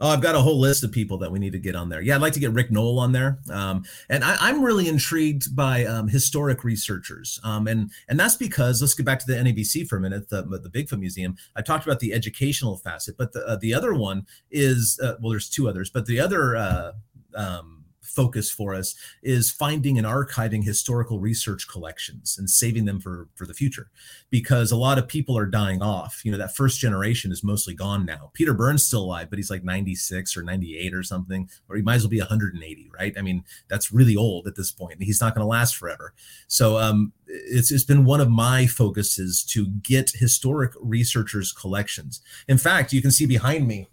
Oh, I've got a whole list of people that we need to get on there. Yeah, I'd like to get Rick Noll on there, um, and I, am really intrigued by um, historic researchers, um, and and that's because let's get back to the NABC for a minute, the the Bigfoot Museum. I talked about the educational facet, but the uh, the other one is uh, well, there's two others, but the other. Uh, um, focus for us is finding and archiving historical research collections and saving them for for the future. Because a lot of people are dying off. You know that first generation is mostly gone now. Peter Byrne's still alive but he's like 96 or 98 or something or he might as well be 180 right? I mean that's really old at this point and he's not going to last forever. So um it's, it's been one of my focuses to get historic researchers collections. In fact you can see behind me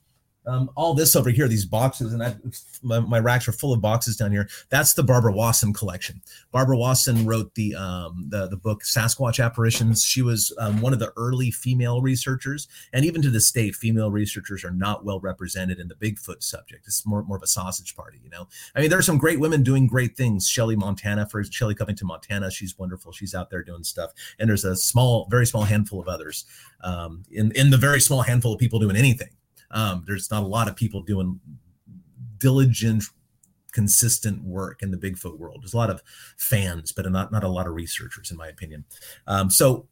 um, all this over here, these boxes, and I, my, my, racks are full of boxes down here. That's the Barbara Wasson collection. Barbara Wasson wrote the um, the, the book Sasquatch Apparitions. She was um, one of the early female researchers, and even to this day, female researchers are not well represented in the Bigfoot subject. It's more more of a sausage party, you know. I mean, there are some great women doing great things. Shelly Montana, for Shelly Covington Montana, she's wonderful. She's out there doing stuff, and there's a small, very small handful of others. Um, in in the very small handful of people doing anything um, there's not a lot of people doing diligent consistent work in the bigfoot world. There's a lot of fans but not not a lot of researchers in my opinion. Um, so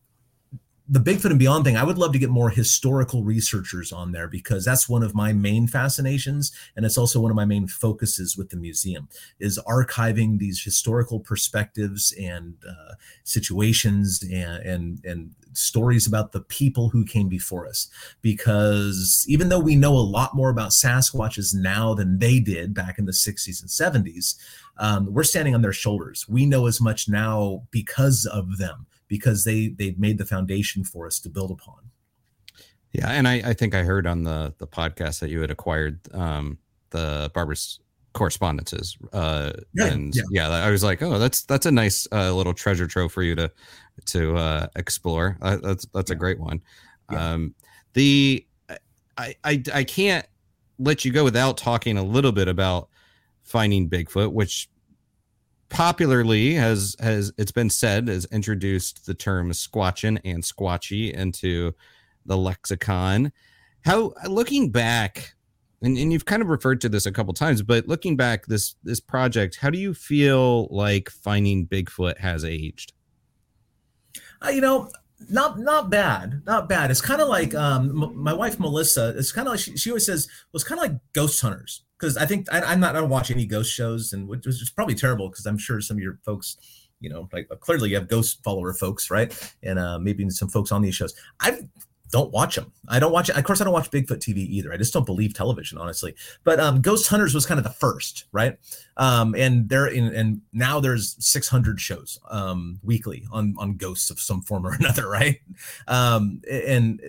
the Bigfoot and Beyond thing, I would love to get more historical researchers on there because that's one of my main fascinations, and it's also one of my main focuses with the museum is archiving these historical perspectives and uh, situations and and and stories about the people who came before us. Because even though we know a lot more about Sasquatches now than they did back in the 60s and 70s, um, we're standing on their shoulders. We know as much now because of them because they they've made the foundation for us to build upon. Yeah, and I, I think I heard on the the podcast that you had acquired um, the Barbara's correspondences. Uh, yeah, and yeah. yeah. I was like, oh, that's that's a nice uh, little treasure trove for you to to uh, explore. Uh, that's that's yeah. a great one. Um, the I, I I can't let you go without talking a little bit about finding Bigfoot, which popularly has has it's been said has introduced the term squatchin and squatchy into the lexicon. How looking back, and, and you've kind of referred to this a couple times, but looking back this this project, how do you feel like finding Bigfoot has aged? Uh, you know, not not bad, not bad. It's kind of like um, m- my wife Melissa. It's kind of like she, she always says, well, it's kind of like Ghost Hunters because I think I, am not I don't watch any ghost shows, and which is probably terrible because I'm sure some of your folks, you know, like clearly you have ghost follower folks, right? And uh, maybe some folks on these shows. I don't watch them. I don't watch it. Of course, I don't watch Bigfoot TV either. I just don't believe television, honestly. But um, Ghost Hunters was kind of the first, right? Um, and there, in, and now there's 600 shows um, weekly on on ghosts of some form or another, right? Um, and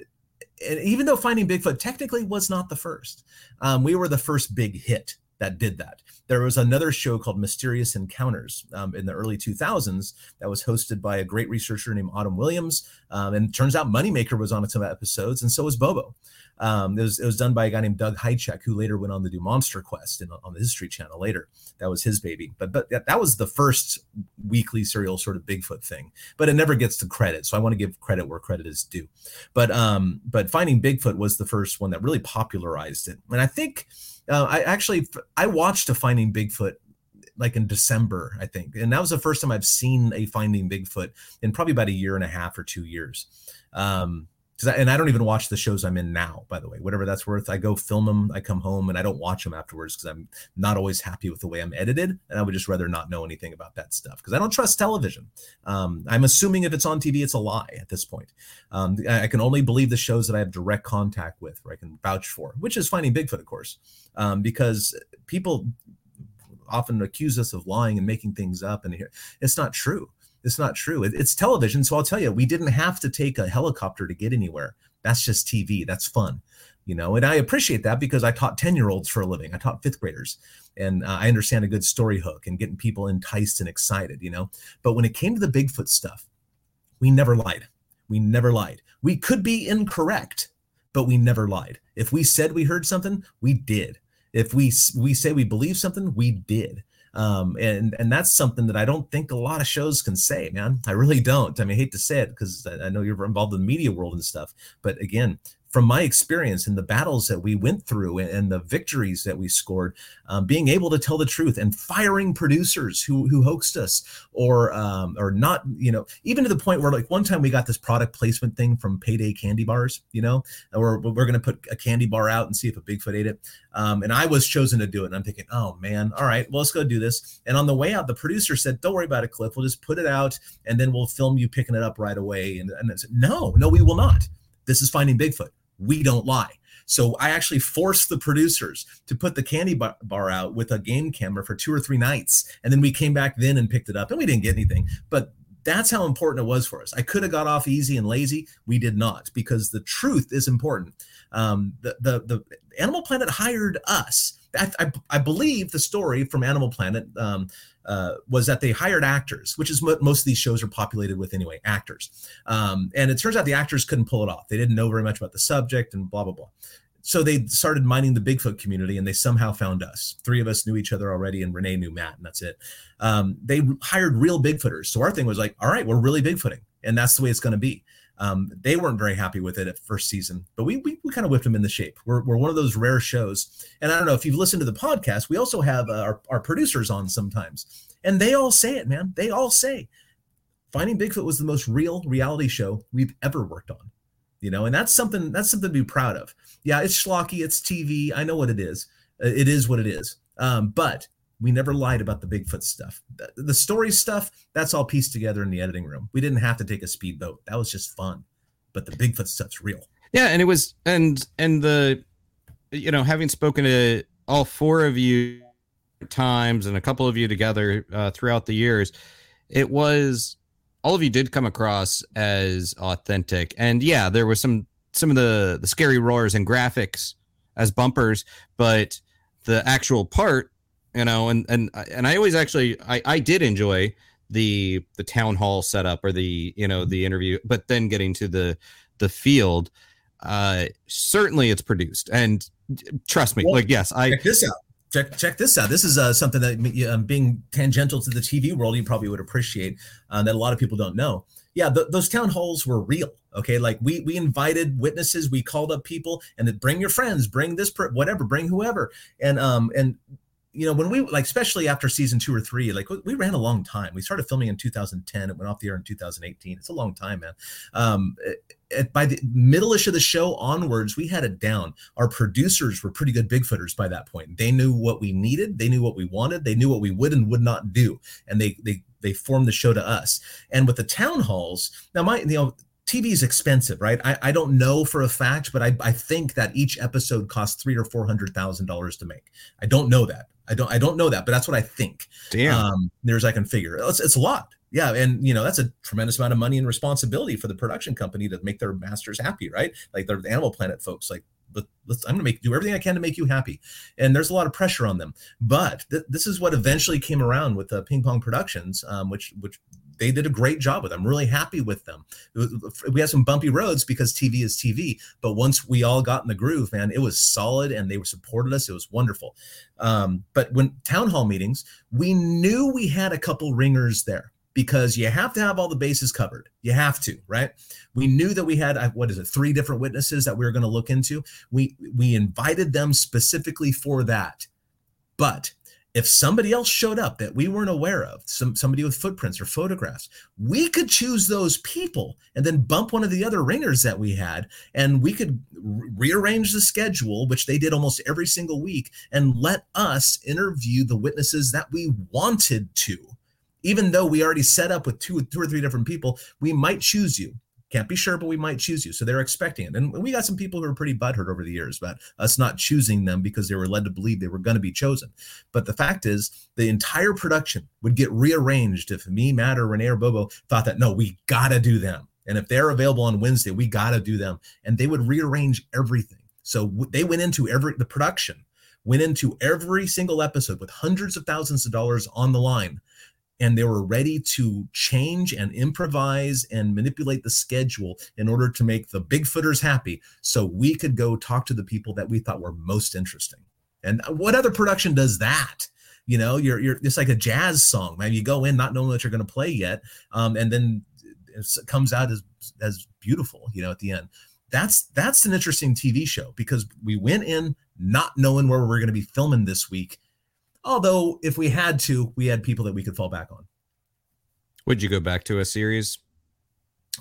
and even though Finding Bigfoot technically was not the first, um, we were the first big hit that did that. There was another show called Mysterious Encounters um, in the early 2000s that was hosted by a great researcher named Autumn Williams. Um, and turns out Moneymaker was on some episodes, and so was Bobo. Um, it, was, it was done by a guy named Doug Hajicek, who later went on to do Monster Quest in, on the History Channel later. That was his baby. But but that was the first weekly serial sort of Bigfoot thing. But it never gets the credit, so I want to give credit where credit is due. But um, but Finding Bigfoot was the first one that really popularized it, and I think uh, I actually I watched a Finding Bigfoot like in December, I think, and that was the first time I've seen a Finding Bigfoot in probably about a year and a half or two years. Um, I, and I don't even watch the shows I'm in now, by the way, whatever that's worth. I go film them, I come home, and I don't watch them afterwards because I'm not always happy with the way I'm edited, and I would just rather not know anything about that stuff because I don't trust television. Um, I'm assuming if it's on TV, it's a lie at this point. Um, I, I, can only believe the shows that I have direct contact with, or I can vouch for, which is Finding Bigfoot, of course, um, because people often accuse us of lying and making things up, and it's not true. It's not true. It, it's television. So I'll tell you, we didn't have to take a helicopter to get anywhere. That's just TV. That's fun, you know. And I appreciate that because I taught 10 year olds for a living. I taught fifth graders and uh, I understand a good story hook and getting people enticed and excited, you know. But when it came to the Bigfoot stuff, we never lied. We never lied. We could be incorrect, but we never lied. If we said we heard something, we did. If we we say we believe something, we did um, and and that's something that I don't think a lot of shows can say, man. I really don't. I mean, I hate to say it because I know you're involved in the media world and stuff, but again, from my experience and the battles that we went through and the victories that we scored, um, being able to tell the truth and firing producers who who hoaxed us or um, or not, you know, even to the point where like one time we got this product placement thing from Payday Candy Bars, you know, we're we're gonna put a candy bar out and see if a Bigfoot ate it, um, and I was chosen to do it, and I'm thinking, oh man, all right, well let's go do this. And on the way out, the producer said, don't worry about it, Cliff, we'll just put it out and then we'll film you picking it up right away. And, and I said, no, no, we will not. This is Finding Bigfoot we don't lie. So I actually forced the producers to put the candy bar out with a game camera for two or three nights. And then we came back then and picked it up and we didn't get anything. But that's how important it was for us. I could have got off easy and lazy. We did not because the truth is important. Um, the, the, the Animal Planet hired us. I, I, I, believe the story from Animal Planet um, uh, was that they hired actors, which is what most of these shows are populated with anyway, actors. Um, and it turns out the actors couldn't pull it off. They didn't know very much about the subject and blah, blah, blah. So they started mining the Bigfoot community and they somehow found us. Three of us knew each other already, and Renee knew Matt, and that's it. Um, they hired real Bigfooters. So our thing was like, all right, we're really Bigfooting. And that's the way it's going to be. Um, they weren't very happy with it at first season, but we we, we kind of whipped them in the shape. We're, we're one of those rare shows. And I don't know if you've listened to the podcast, we also have uh, our, our producers on sometimes. And they all say it, man. They all say Finding Bigfoot was the most real reality show we've ever worked on. You know, and that's something that's something to be proud of. Yeah, it's schlocky, it's TV. I know what it is. Uh, it is what it is. Um, but we never lied about the Bigfoot stuff. The, the story stuff, that's all pieced together in the editing room. We didn't have to take a speedboat. That was just fun. But the Bigfoot stuff's real. Yeah, and it was and and the you know, having spoken to all four of you times and a couple of you together uh, throughout the years, it was all of you did come across as authentic. And yeah, there was some some of the the scary roars and graphics as bumpers, but the actual part, you know, and and and I always actually I I did enjoy the the town hall setup or the you know the interview, but then getting to the the field, uh certainly it's produced and trust me, well, like yes, I check this out check check this out. This is uh, something that um, being tangential to the TV world, you probably would appreciate uh, that a lot of people don't know. Yeah, th- those town halls were real. Okay, like we we invited witnesses, we called up people, and then bring your friends, bring this per- whatever, bring whoever, and um and you know when we like especially after season two or three like we ran a long time. We started filming in 2010 it went off the air in 2018 it's a long time man. Um at, by the middle-ish of the show onwards we had it down. Our producers were pretty good bigfooters by that point. They knew what we needed. They knew what we wanted. They knew what we would and would not do. And they they they formed the show to us. And with the town halls now my you know TV is expensive, right? I, I don't know for a fact, but I, I think that each episode costs three or four hundred thousand dollars to make. I don't know that. I don't I don't know that, but that's what I think. Damn. Um, near I can figure. It's, it's a lot. Yeah, and you know that's a tremendous amount of money and responsibility for the production company to make their masters happy, right? Like they're the Animal Planet folks. Like, let, us I'm going to make do everything I can to make you happy, and there's a lot of pressure on them. But th- this is what eventually came around with the Ping Pong Productions, um, which which they did a great job with. Them. I'm really happy with them. We had some bumpy roads because TV is TV, but once we all got in the groove, man, it was solid and they were supported us. It was wonderful. Um, but when town hall meetings, we knew we had a couple ringers there because you have to have all the bases covered. You have to, right? We knew that we had uh, what is it, three different witnesses that we were going to look into. We we invited them specifically for that. But if somebody else showed up that we weren't aware of, some somebody with footprints or photographs, we could choose those people and then bump one of the other ringers that we had, and we could re- rearrange the schedule, which they did almost every single week, and let us interview the witnesses that we wanted to. Even though we already set up with two, two or three different people, we might choose you can't be sure, but we might choose you. So they're expecting it. And we got some people who are pretty butthurt over the years about us not choosing them because they were led to believe they were going to be chosen. But the fact is, the entire production would get rearranged if me, Matt, or Renee or Bobo thought that, no, we got to do them. And if they're available on Wednesday, we got to do them. And they would rearrange everything. So they went into every, the production went into every single episode with hundreds of thousands of dollars on the line and they were ready to change and improvise and manipulate the schedule in order to make the bigfooters happy so we could go talk to the people that we thought were most interesting. And what other production does that? You know you're you're it's like a jazz song man. You go in not knowing what you're going to play yet um, and then it comes out as as beautiful you know at the end. That's that's an interesting tv show because we went in not knowing where we're going to be filming this week Although, if we had to, we had people that we could fall back on. Would you go back to a series?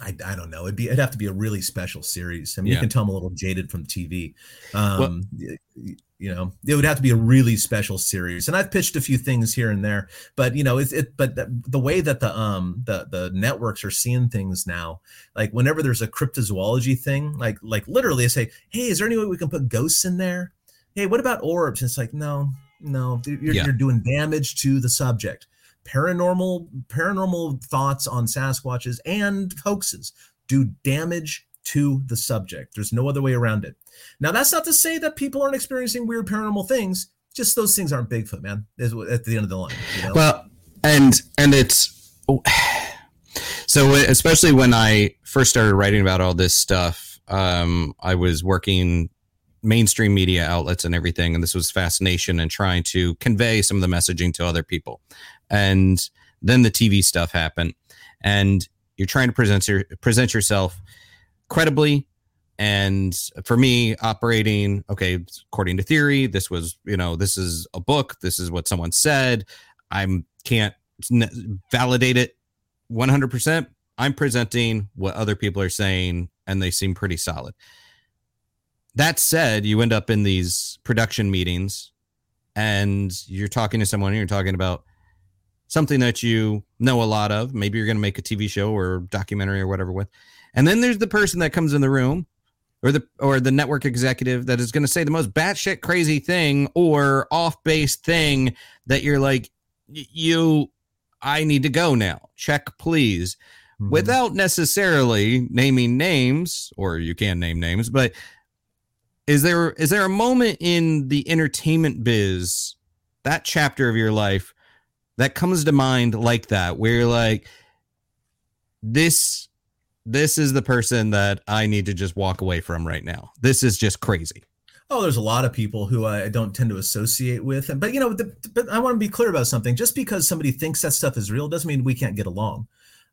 I, I don't know. It'd be it'd have to be a really special series. I mean, yeah. you can tell I'm a little jaded from TV. Um, well, you know, it would have to be a really special series. And I've pitched a few things here and there, but you know, it's it. But the, the way that the um the the networks are seeing things now, like whenever there's a cryptozoology thing, like like literally, they say, "Hey, is there any way we can put ghosts in there?" Hey, what about orbs? And it's like, no, no you're, yeah. you're doing damage to the subject paranormal paranormal thoughts on sasquatches and hoaxes do damage to the subject there's no other way around it now that's not to say that people aren't experiencing weird paranormal things just those things aren't bigfoot man is at the end of the line you know? well and and it's so especially when i first started writing about all this stuff um i was working mainstream media outlets and everything and this was fascination and trying to convey some of the messaging to other people. And then the tv stuff happened and you're trying to present your present yourself credibly. And for me operating okay according to theory this was you know this is a book this is what someone said. I'm can't validate it 100% i'm presenting what other people are saying and they seem pretty solid that said, you end up in these production meetings and you're talking to someone and you're talking about something that you know a lot of. Maybe you're going to make a TV show or documentary or whatever with. And then there's the person that comes in the room or the or the network executive that is going to say the most batshit crazy thing or off base thing that you're like, you, I need to go now. Check, please. Mm-hmm. Without necessarily naming names, or you can name names, but is there is there a moment in the entertainment biz that chapter of your life that comes to mind like that where you're like this this is the person that i need to just walk away from right now this is just crazy Oh, there's a lot of people who I don't tend to associate with, but you know, the, but I want to be clear about something. Just because somebody thinks that stuff is real doesn't mean we can't get along.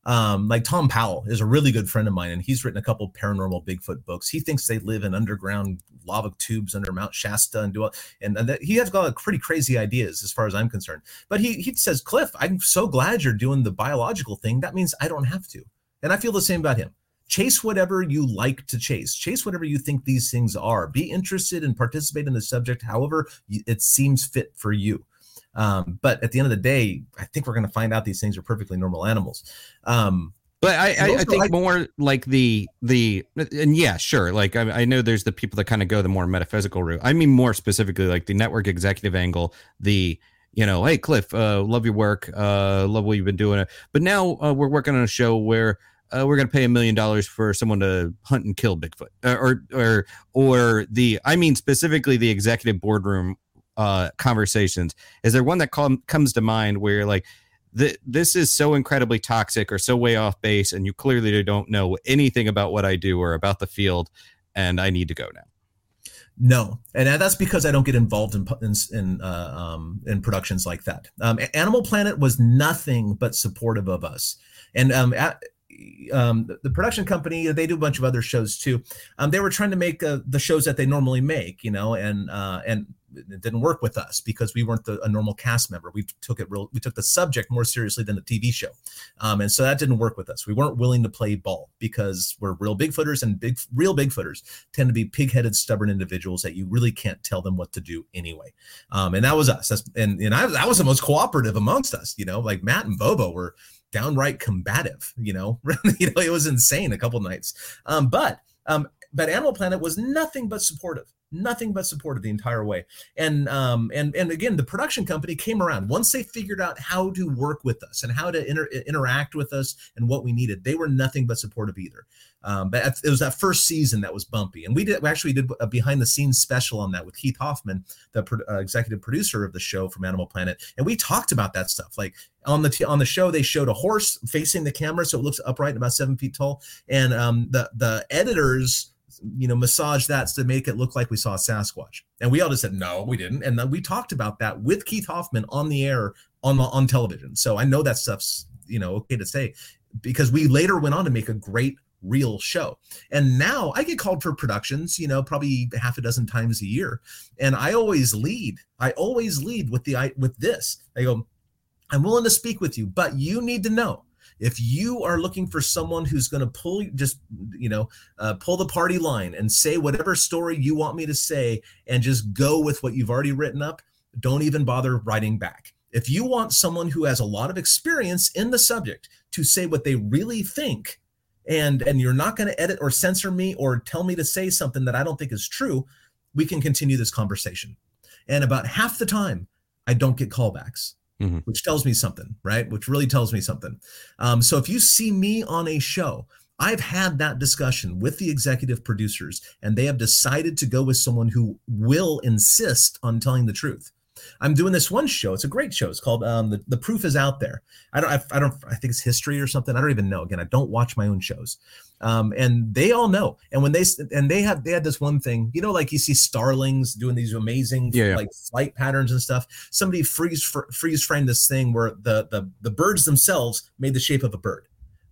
Um, like Thom Powell is a really good friend of mine, and he's written a couple paranormal Bigfoot books. He thinks they live in underground lava tubes under Mount Shasta and do all, and, and that he has got pretty crazy ideas as far as I'm concerned. But he he says, Cliff, I'm so glad you're doing the biological thing. That means I don't have to, and I feel the same about him chase whatever you like to chase chase whatever you think these things are be interested and participate in the subject however it seems fit for you um, but at the end of the day i think we're going to find out these things are perfectly normal animals um, but I, I, I think I, more like the the and yeah, sure. Like I, I know there's the people that kind of go the more metaphysical route. I mean more specifically like the network executive angle, the you know, hey Cliff, uh, love your work, uh, love what you've been doing. But now uh, we're working on a show where uh, we're going to pay a million dollars for someone to hunt and kill Bigfoot, uh, or or or the I mean specifically the executive boardroom uh, conversations. Is there one that com- comes to mind where like, th- this is so incredibly toxic or so way off base, and you clearly don't know anything about what I do or about the field, and I need to go now. No, and that's because I don't get involved in in in, uh, um, in productions like that. Um, Animal Planet was nothing but supportive of us, and um, at, um, the, production company they do a bunch of other shows too. Um, they were trying to make uh, the shows that they normally make, you know, and uh, and it didn't work with us because we weren't the, a normal cast member. We took it real, we took the subject more seriously than the TV show, um, and so that didn't work with us. We weren't willing to play ball because we're real Bigfooters, and big real Bigfooters tend to be pig-headed, stubborn individuals that you really can't tell them what to do anyway. Um, and that was us. That's, and and I, I was the most cooperative amongst us. You know, like Matt and Bobo were downright combative. You know, you know, it was insane a couple nights. Um, but um, but Animal Planet was nothing but supportive nothing but supportive the entire way. And um and and again the production company came around. Once they figured out how to work with us and how to inter- interact with us and what we needed they were nothing but supportive either. Um but it was that first season that was bumpy. And we did we actually did a behind the scenes special on that with keith hoffman the pro- uh, executive producer of the show from animal planet. And we talked about that stuff. Like on the t- on the show they showed a horse facing the camera so it looks upright and about seven feet tall. And um the the editors you know, massage that to make it look like we saw a Sasquatch. And we all just said, no, we didn't. And then we talked about that with Keith Hoffman on the air on the, on television. So I know that stuff's, you know, okay to say because we later went on to make a great real show. And now I get called for productions, you know, probably half a dozen times a year. And I always lead. I always lead with the I with this. I go, I'm willing to speak with you, but you need to know if you are looking for someone who's going to pull just you know uh, pull the party line and say whatever story you want me to say and just go with what you've already written up don't even bother writing back. If you want someone who has a lot of experience in the subject to say what they really think and and you're not going to edit or censor me or tell me to say something that i don't think is true we can continue this conversation. And about half the time i don't get callbacks mm-hmm. which tells me something, right? Which really tells me something. Um, so if you see me on a show, I've had that discussion with the executive producers, and they have decided to go with someone who will insist on telling the truth. I'm doing this one show. It's a great show. It's called um, the, the Proof is Out There. I don't, I, I, don't, I think it's history or something. I don't even know. Again, I don't watch my own shows. Um, and they all know. And when they, and they have, they had this one thing, you know, like you see starlings doing these amazing yeah, yeah. like flight patterns and stuff. Somebody freeze, freeze frame this thing where the, the, the birds themselves made the shape of a bird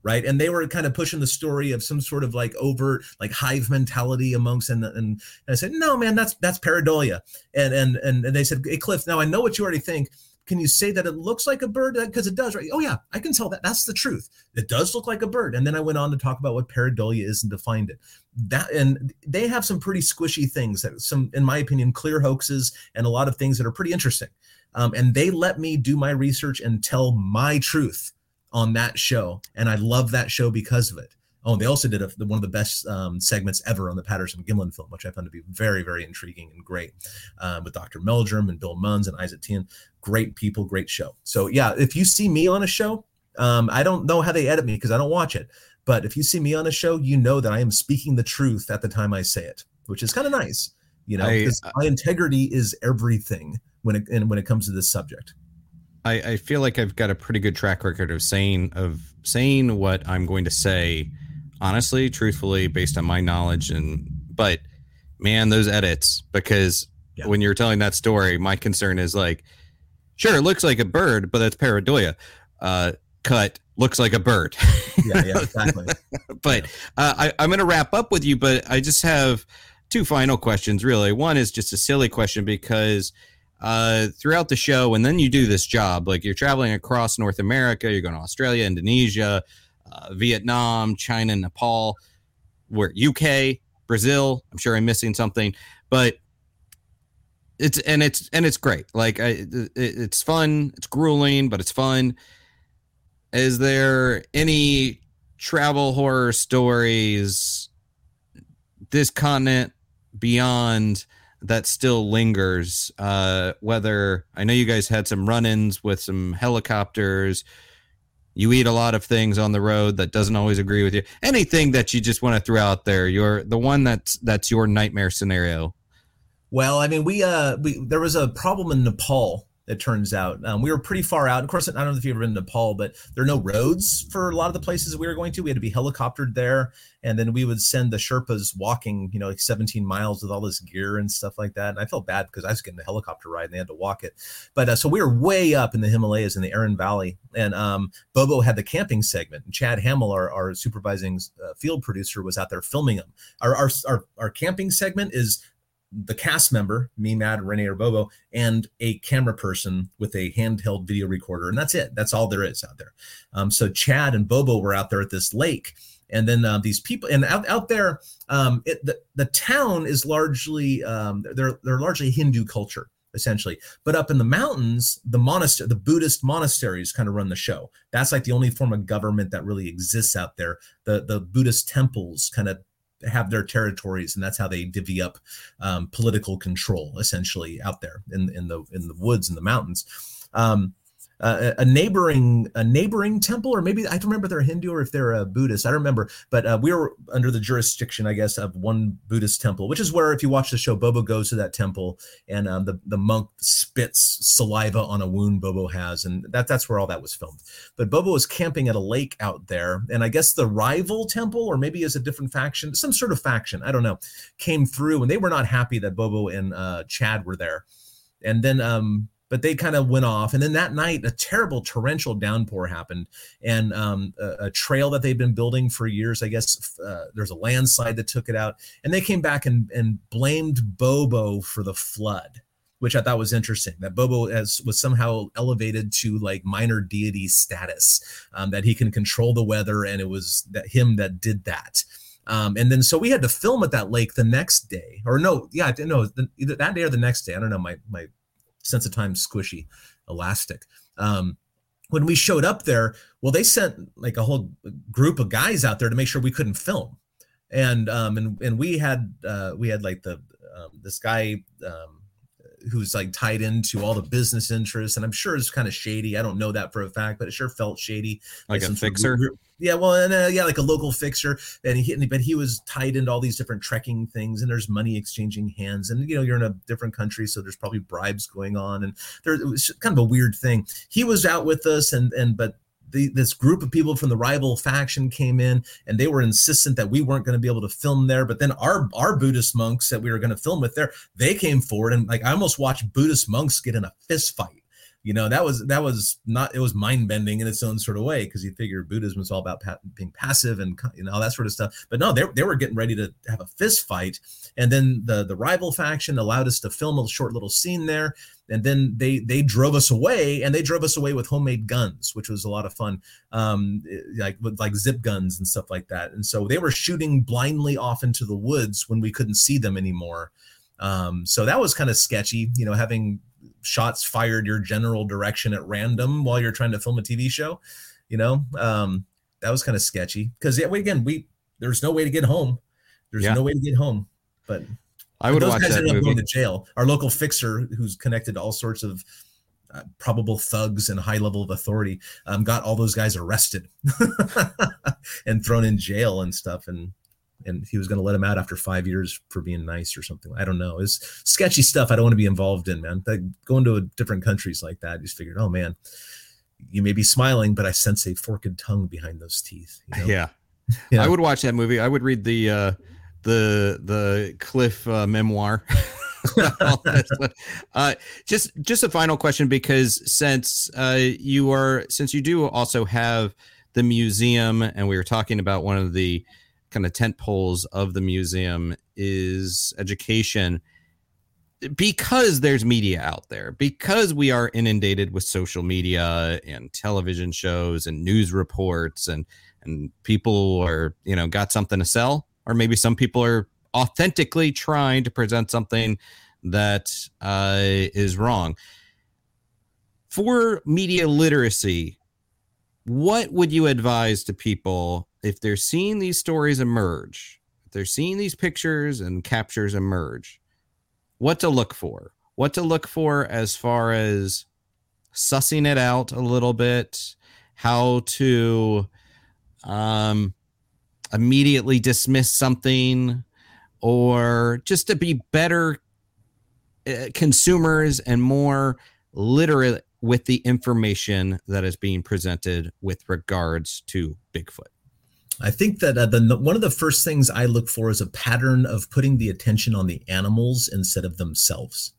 right and they were kind of pushing the story of some sort of like overt like hive mentality amongst and and, and i said no man that's that's pareidolia and and and, and they said hey cliff now i know what you already think can you say that it looks like a bird? Because it does right? Oh yeah i can tell that. That's the truth. It does look like a bird. And then i went on to talk about what pareidolia is and defined it. That and they have some pretty squishy things that some in my opinion clear hoaxes and a lot of things that are pretty interesting. Um, and they let me do my research and tell my truth on that show, and I love that show because of it. Oh, they also did a, one of the best um, segments ever on the Patterson Gimlin film, which I found to be very, very intriguing and great um, with Dr. Meldrum and Bill Munns and Isaac Tien. Great people, great show. So, yeah, if you see me on a show, um, I don't know how they edit me because I don't watch it. But if you see me on a show, you know that I am speaking the truth at the time I say it, which is kind of nice. You know, because my integrity is everything when it and when it comes to this subject. I, I feel like I've got a pretty good track record of saying of saying what I'm going to say, honestly, truthfully, based on my knowledge. And but man, those edits because yeah. when you're telling that story, my concern is like, sure, it looks like a bird, but that's pareidolia. Uh, cut looks like a bird. yeah, yeah, exactly. but uh, I, I'm going to wrap up with you, but I just have two final questions, really. One is just a silly question because uh, throughout the show, and then you do this job, like you're traveling across North America, you're going to Australia, Indonesia, uh, Vietnam, China, Nepal, where UK, Brazil. I'm sure I'm missing something, but it's and it's and it's great. Like I, it, it's fun. It's grueling, but it's fun. Is there any travel horror stories this continent beyond that still lingers? Uh, whether I know you guys had some run-ins with some helicopters. You eat a lot of things on the road that doesn't always agree with you. Anything that you just want to throw out there. Your the one that's that's your nightmare scenario well, I mean, we uh, we there was a problem in Nepal. It turns out um, we were pretty far out. Of course, I don't know if you've ever been to Nepal, but there are no roads for a lot of the places we were going to. We had to be helicoptered there, and then we would send the Sherpas walking, you know, like 17 miles with all this gear and stuff like that. And I felt bad because I was getting the helicopter ride and they had to walk it. But uh, so we were way up in the Himalayas in the Arun Valley, and um, Bobo had the camping segment. And Chad Hamill, our, our supervising uh, field producer, was out there filming them. Our, our our our camping segment is the cast member, me, Matt, Ranae, or Bobo, and a camera person with a handheld video recorder. And that's it. That's all there is out there. Um, so Chad and Bobo were out there at this lake. And then uh, these people, and out, out there, um, it, the, the town is largely, um, they're, they're largely Hindu culture essentially. But up in the mountains, the monastery, the Buddhist monasteries kind of run the show. That's like the only form of government that really exists out there. The the Buddhist temples kind of have their territories, and that's how they divvy up um, political control essentially out there in in the in the woods and the mountains. Um, uh, a neighboring a neighboring temple, or maybe I don't remember if they're Hindu or if they're a Buddhist. I don't remember, but uh, we were under the jurisdiction, I guess, of one Buddhist temple, which is where, if you watch the show, Bobo goes to that temple, and um, the the monk spits saliva on a wound Bobo has, and that that's where all that was filmed. But Bobo was camping at a lake out there, and I guess the rival temple, or maybe as a different faction, some sort of faction, I don't know, came through, and they were not happy that Bobo and uh, Chad were there, and then um, but they kind of went off. And then that night, a terrible torrential downpour happened, and um, a, a, trail that they've been building for years. I guess uh, there's a landslide that took it out, and they came back and, and blamed Bobo for the flood, which I thought was interesting. That Bobo has, was somehow elevated to like minor deity status, um, that he can control the weather, and it was that him that did that. Um, and then so we had to film at that lake the next day, or no, yeah, no, either that day or the next day. I don't know. My my sense of time squishy elastic. Um, when we showed up there well they sent like a whole group of guys out there to make sure we couldn't film. And um and and we had uh we had like the um, this guy um who's like tied into all the business interests, and I'm sure it's kind of shady. I don't know that for a fact, but it sure felt shady. Like, like a fixer. yeah, well, and uh, yeah, like a local fixer, and he, but he was tied into all these different trekking things, and there's money exchanging hands, and you know, you're in a different country, so there's probably bribes going on, and there it was kind of a weird thing. He was out with us, and and but the, this group of people from the rival faction came in and they were insistent that we weren't going to be able to film there. But then our our Buddhist monks that we were going to film with there, they came forward and like I almost watched Buddhist monks get in a fist fight you know that was that was not it was mind bending in its own sort of way because you figure buddhism is all about pa- being passive and you know all that sort of stuff but no they, they were getting ready to have a fist fight and then the the rival faction allowed us to film a short little scene there and then they they drove us away and they drove us away with homemade guns which was a lot of fun um like with like zip guns and stuff like that and so they were shooting blindly off into the woods when we couldn't see them anymore um so that was kind of sketchy you know having shots fired your general direction at random while you're trying to film a TV show. You know, um, that was kind of sketchy because yeah, we, again, we there's no way to get home. There's yeah. no way to get home. But I would those watch guys that ended movie. up going to jail. Our local fixer, who's connected to all sorts of uh, probable thugs and high level of authority, um, got all those guys arrested and thrown in jail and stuff. And and he was going to let him out after five years for being nice or something. I don't know. It's sketchy stuff. I don't want to be involved in, man. Like going to different countries like that, just figured, oh man, you may be smiling, but I sense a forked tongue behind those teeth. You know? Yeah. yeah. I would watch that movie. I would read the uh the the Cliff uh, memoir. uh, just just a final question because since uh, you are since you do also have the museum and we were talking about one of the kind of tent poles of the museum is education because there's media out there because we are inundated with social media and television shows and news reports and and people are you know got something to sell or maybe some people are authentically trying to present something that uh, is wrong. For media literacy, what would you advise to people if they're seeing these stories emerge, if they're seeing these pictures and captures emerge? What to look for? What to look for as far as sussing it out a little bit, how to um, immediately dismiss something, or just to be better uh, consumers and more literate with the information that is being presented with regards to Bigfoot? I think that uh, the one of the first things I look for is a pattern of putting the attention on the animals instead of themselves.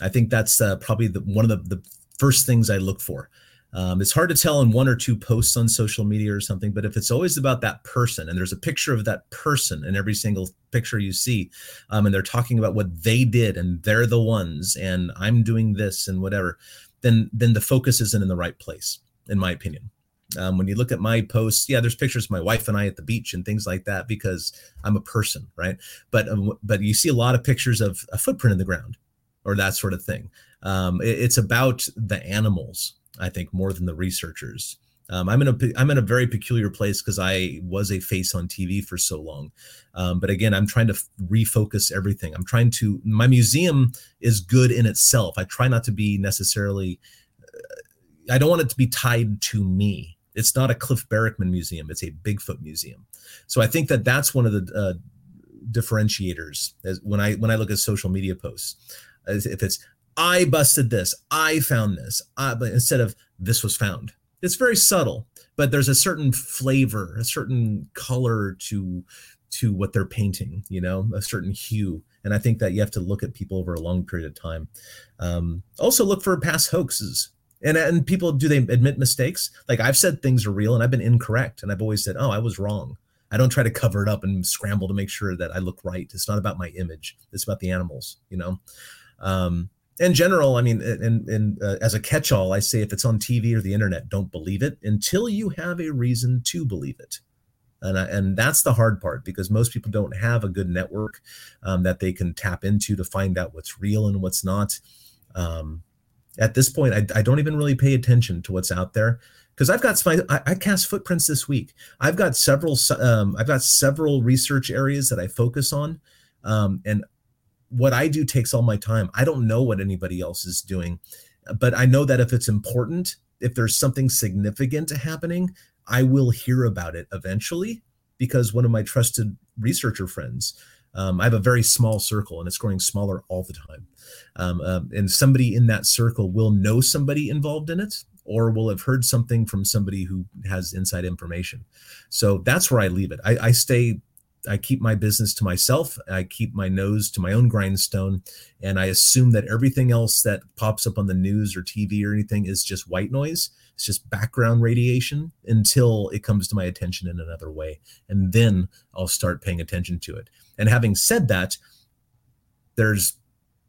I think that's uh, probably the, one of the, the first things I look for. Um, it's hard to tell in one or two posts on social media or something, but if it's always about that person and there's a picture of that person in every single picture you see, um, and they're talking about what they did and they're the ones and I'm doing this and whatever, then then the focus isn't in the right place, in my opinion. Um, when you look at my posts, yeah, there's pictures of my wife and I at the beach and things like that because I'm a person, right? But um, but you see a lot of pictures of a footprint in the ground or that sort of thing. Um, it, it's about the animals I think, more than the researchers. Um, I'm in a I'm in a very peculiar place because I was a face on TV for so long. Um, but again, I'm trying to refocus everything. I'm trying to. My museum is good in itself. I try not to be necessarily. Uh, I don't want it to be tied to me. It's not a Cliff Barackman museum. It's a Bigfoot museum. So I think that that's one of the uh, differentiators as when I when I look at social media posts. If it's I busted this, I found this, uh, but instead of this was found. It's very subtle, but there's a certain flavor, a certain color to to what they're painting, you know, a certain hue. And I think that you have to look at people over a long period of time. Um, also, look for past hoaxes. And, and people do they admit mistakes? Like I've said things are real and I've been incorrect. And I've always said, oh, I was wrong. I don't try to cover it up and scramble to make sure that I look right. It's not about my image. It's about the animals, you know? Um, in general, I mean, and, and uh, as a catch-all, I say if it's on TV or the internet, don't believe it until you have a reason to believe it. And, I, and that's the hard part because most people don't have a good network um, that they can tap into to find out what's real and what's not. Um, at this point, I, I, don't even really pay attention to what's out there because I've got I, I, cast footprints this week. I've got several um, I've got several research areas that I focus on, um, and what I do takes all my time. I don't know what anybody else is doing, but I know that if it's important, if there's something significant happening, I will hear about it eventually because one of my trusted researcher friends, um, I have a very small circle and it's growing smaller all the time. Um, um, and somebody in that circle will know somebody involved in it or will have heard something from somebody who has inside information. So that's where I leave it. I, I stay I keep my business to myself. I keep my nose to my own grindstone, and I assume that everything else that pops up on the news or TV or anything is just white noise. It's just background radiation until it comes to my attention in another way, and then I'll start paying attention to it. And having said that, there's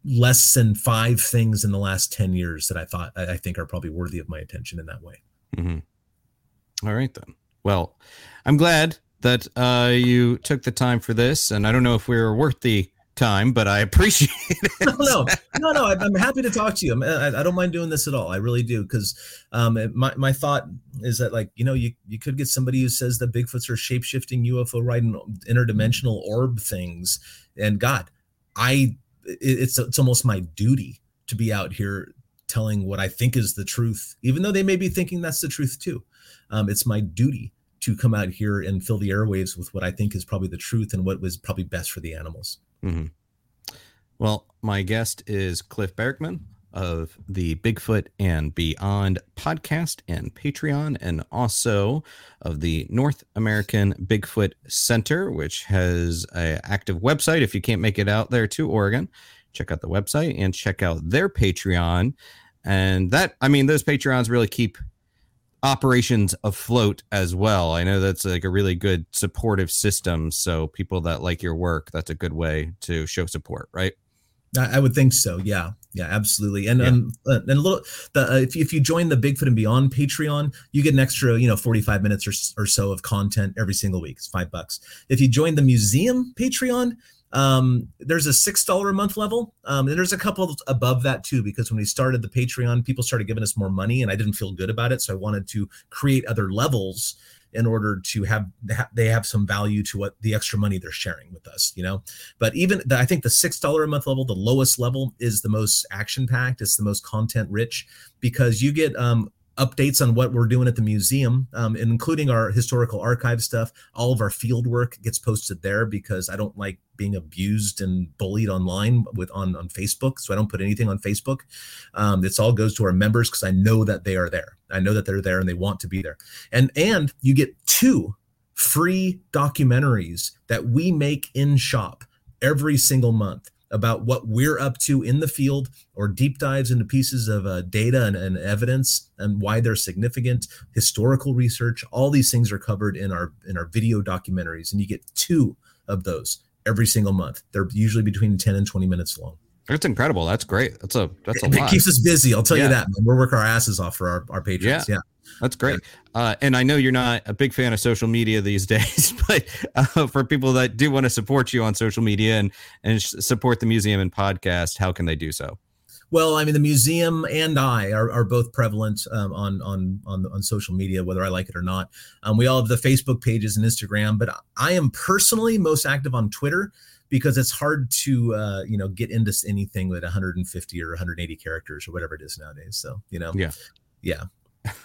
less than five things in the last 10 years that I thought I think are probably worthy of my attention in that way. Mm-hmm. All right, then. Well, I'm glad that uh, you took the time for this, and I don't know if we were worth the time, but I appreciate it. no, no, no, no. I'm happy to talk to you. I, I don't mind doing this at all. I really do because um, my my thought is that like you know you you could get somebody who says that Bigfoots are shape shifting UFO riding interdimensional orb things, and God, I it's it's almost my duty to be out here telling what I think is the truth, even though they may be thinking that's the truth too. Um, it's my duty to come out here and fill the airwaves with what I think is probably the truth and what was probably best for the animals. Mm-hmm. Well, my guest is Cliff Barackman of the Bigfoot and Beyond podcast and Patreon, and also of the North American Bigfoot Center, which has an active website. If you can't make it out there to Oregon, check out the website and check out their Patreon. And that, I mean, those Patreons really keep operations afloat as well. I know that's like a really good supportive system. So people that like your work, that's a good way to show support, right? I would think so. Yeah, yeah, absolutely. And yeah. um, and a little the uh, if if you join the Bigfoot and Beyond Patreon, you get an extra you know forty five minutes or or so of content every single week. It's five bucks. If you join the museum Patreon, um, there's a six dollar a month level, um, and there's a couple above that too. Because when we started the Patreon, people started giving us more money, and I didn't feel good about it, so I wanted to create other levels in order to have they have some value to what the extra money they're sharing with us you know? But even the, i think the six dollar a month level the lowest level is the most action packed. It's the most content rich because you get um, updates on what we're doing at the museum, um, including our historical archive stuff. All of our field work gets posted there because I don't like being abused and bullied online with on on Facebook, so I don't put anything on Facebook. Um, it's all goes to our members because I know that they are there. I know that they're there and they want to be there. And and you get two free documentaries that we make in shop every single month about what we're up to in the field or deep dives into pieces of uh, data and, and, evidence and why they're significant historical research all these things are covered in our in our video documentaries. And you get two of those every single month. They're usually between 10 and 20 minutes long that's incredible that's great that's a that's a it, lot. it keeps us busy i'll tell yeah. you that man. we're working our asses off for our, our patrons yeah. yeah. That's great. Uh, and I know you're not a big fan of social media these days, but uh, for people that do want to support you on social media and, and support the museum and podcast, how can they do so? Well, I mean, the museum and I are, are both prevalent um, on, on on on social media, whether I like it or not. Um, we all have the Facebook pages and Instagram, but I am personally most active on Twitter because it's hard to uh, you know get into anything with 150 or 180 characters or whatever it is nowadays. So you know, yeah, yeah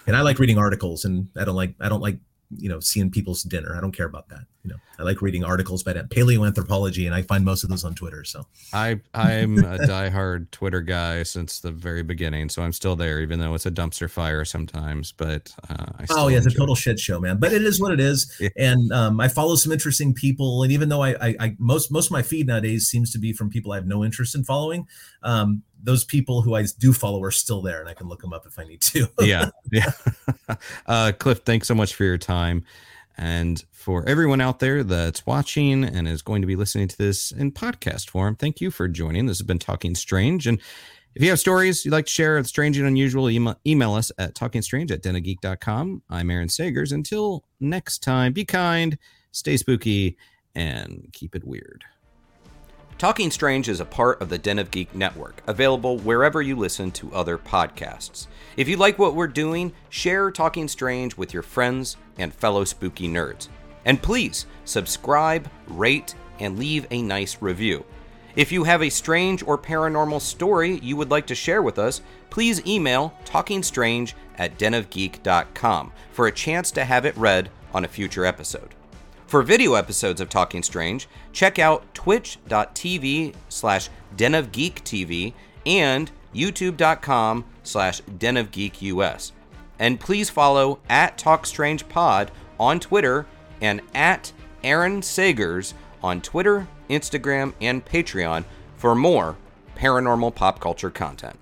and I like reading articles, and I don't like I don't like you know seeing people's dinner. I don't care about that. You know, I like reading articles about paleoanthropology, and I find most of those on Twitter. So I I'm a diehard Twitter guy since the very beginning, so I'm still there, even though it's a dumpster fire sometimes. But uh, oh yeah, it's a total it. shit show, man. But it is what it is, yeah. and um, I follow some interesting people, and even though I, I, I most most of my feed nowadays seems to be from people I have no interest in following, um, those people who I do follow are still there, and I can look them up if I need to. yeah, yeah. uh, Cliff, thanks so much for your time, and for everyone out there that's watching and is going to be listening to this in podcast form. Thank you for joining. This has been Talking Strange, and if you have stories you'd like to share of strange and unusual, email, email us at talkingstrange at denofgeek.com. I'm Aaron Sagers. Until next time, be kind, stay spooky, and keep it weird. Talking Strange is a part of the Den of Geek network, available wherever you listen to other podcasts. If you like what we're doing, share Talking Strange with your friends and fellow spooky nerds. And please subscribe, rate, and leave a nice review. If you have a strange or paranormal story you would like to share with us, please email talkingstrange at denofgeek.com for a chance to have it read on a future episode. For video episodes of Talking Strange, check out twitch.tv slash denofgeektv and youtube.com slash denofgeekus. And please follow at TalkStrangePod on Twitter and at Aaron Sagers on Twitter, Instagram, and Patreon for more paranormal pop culture content.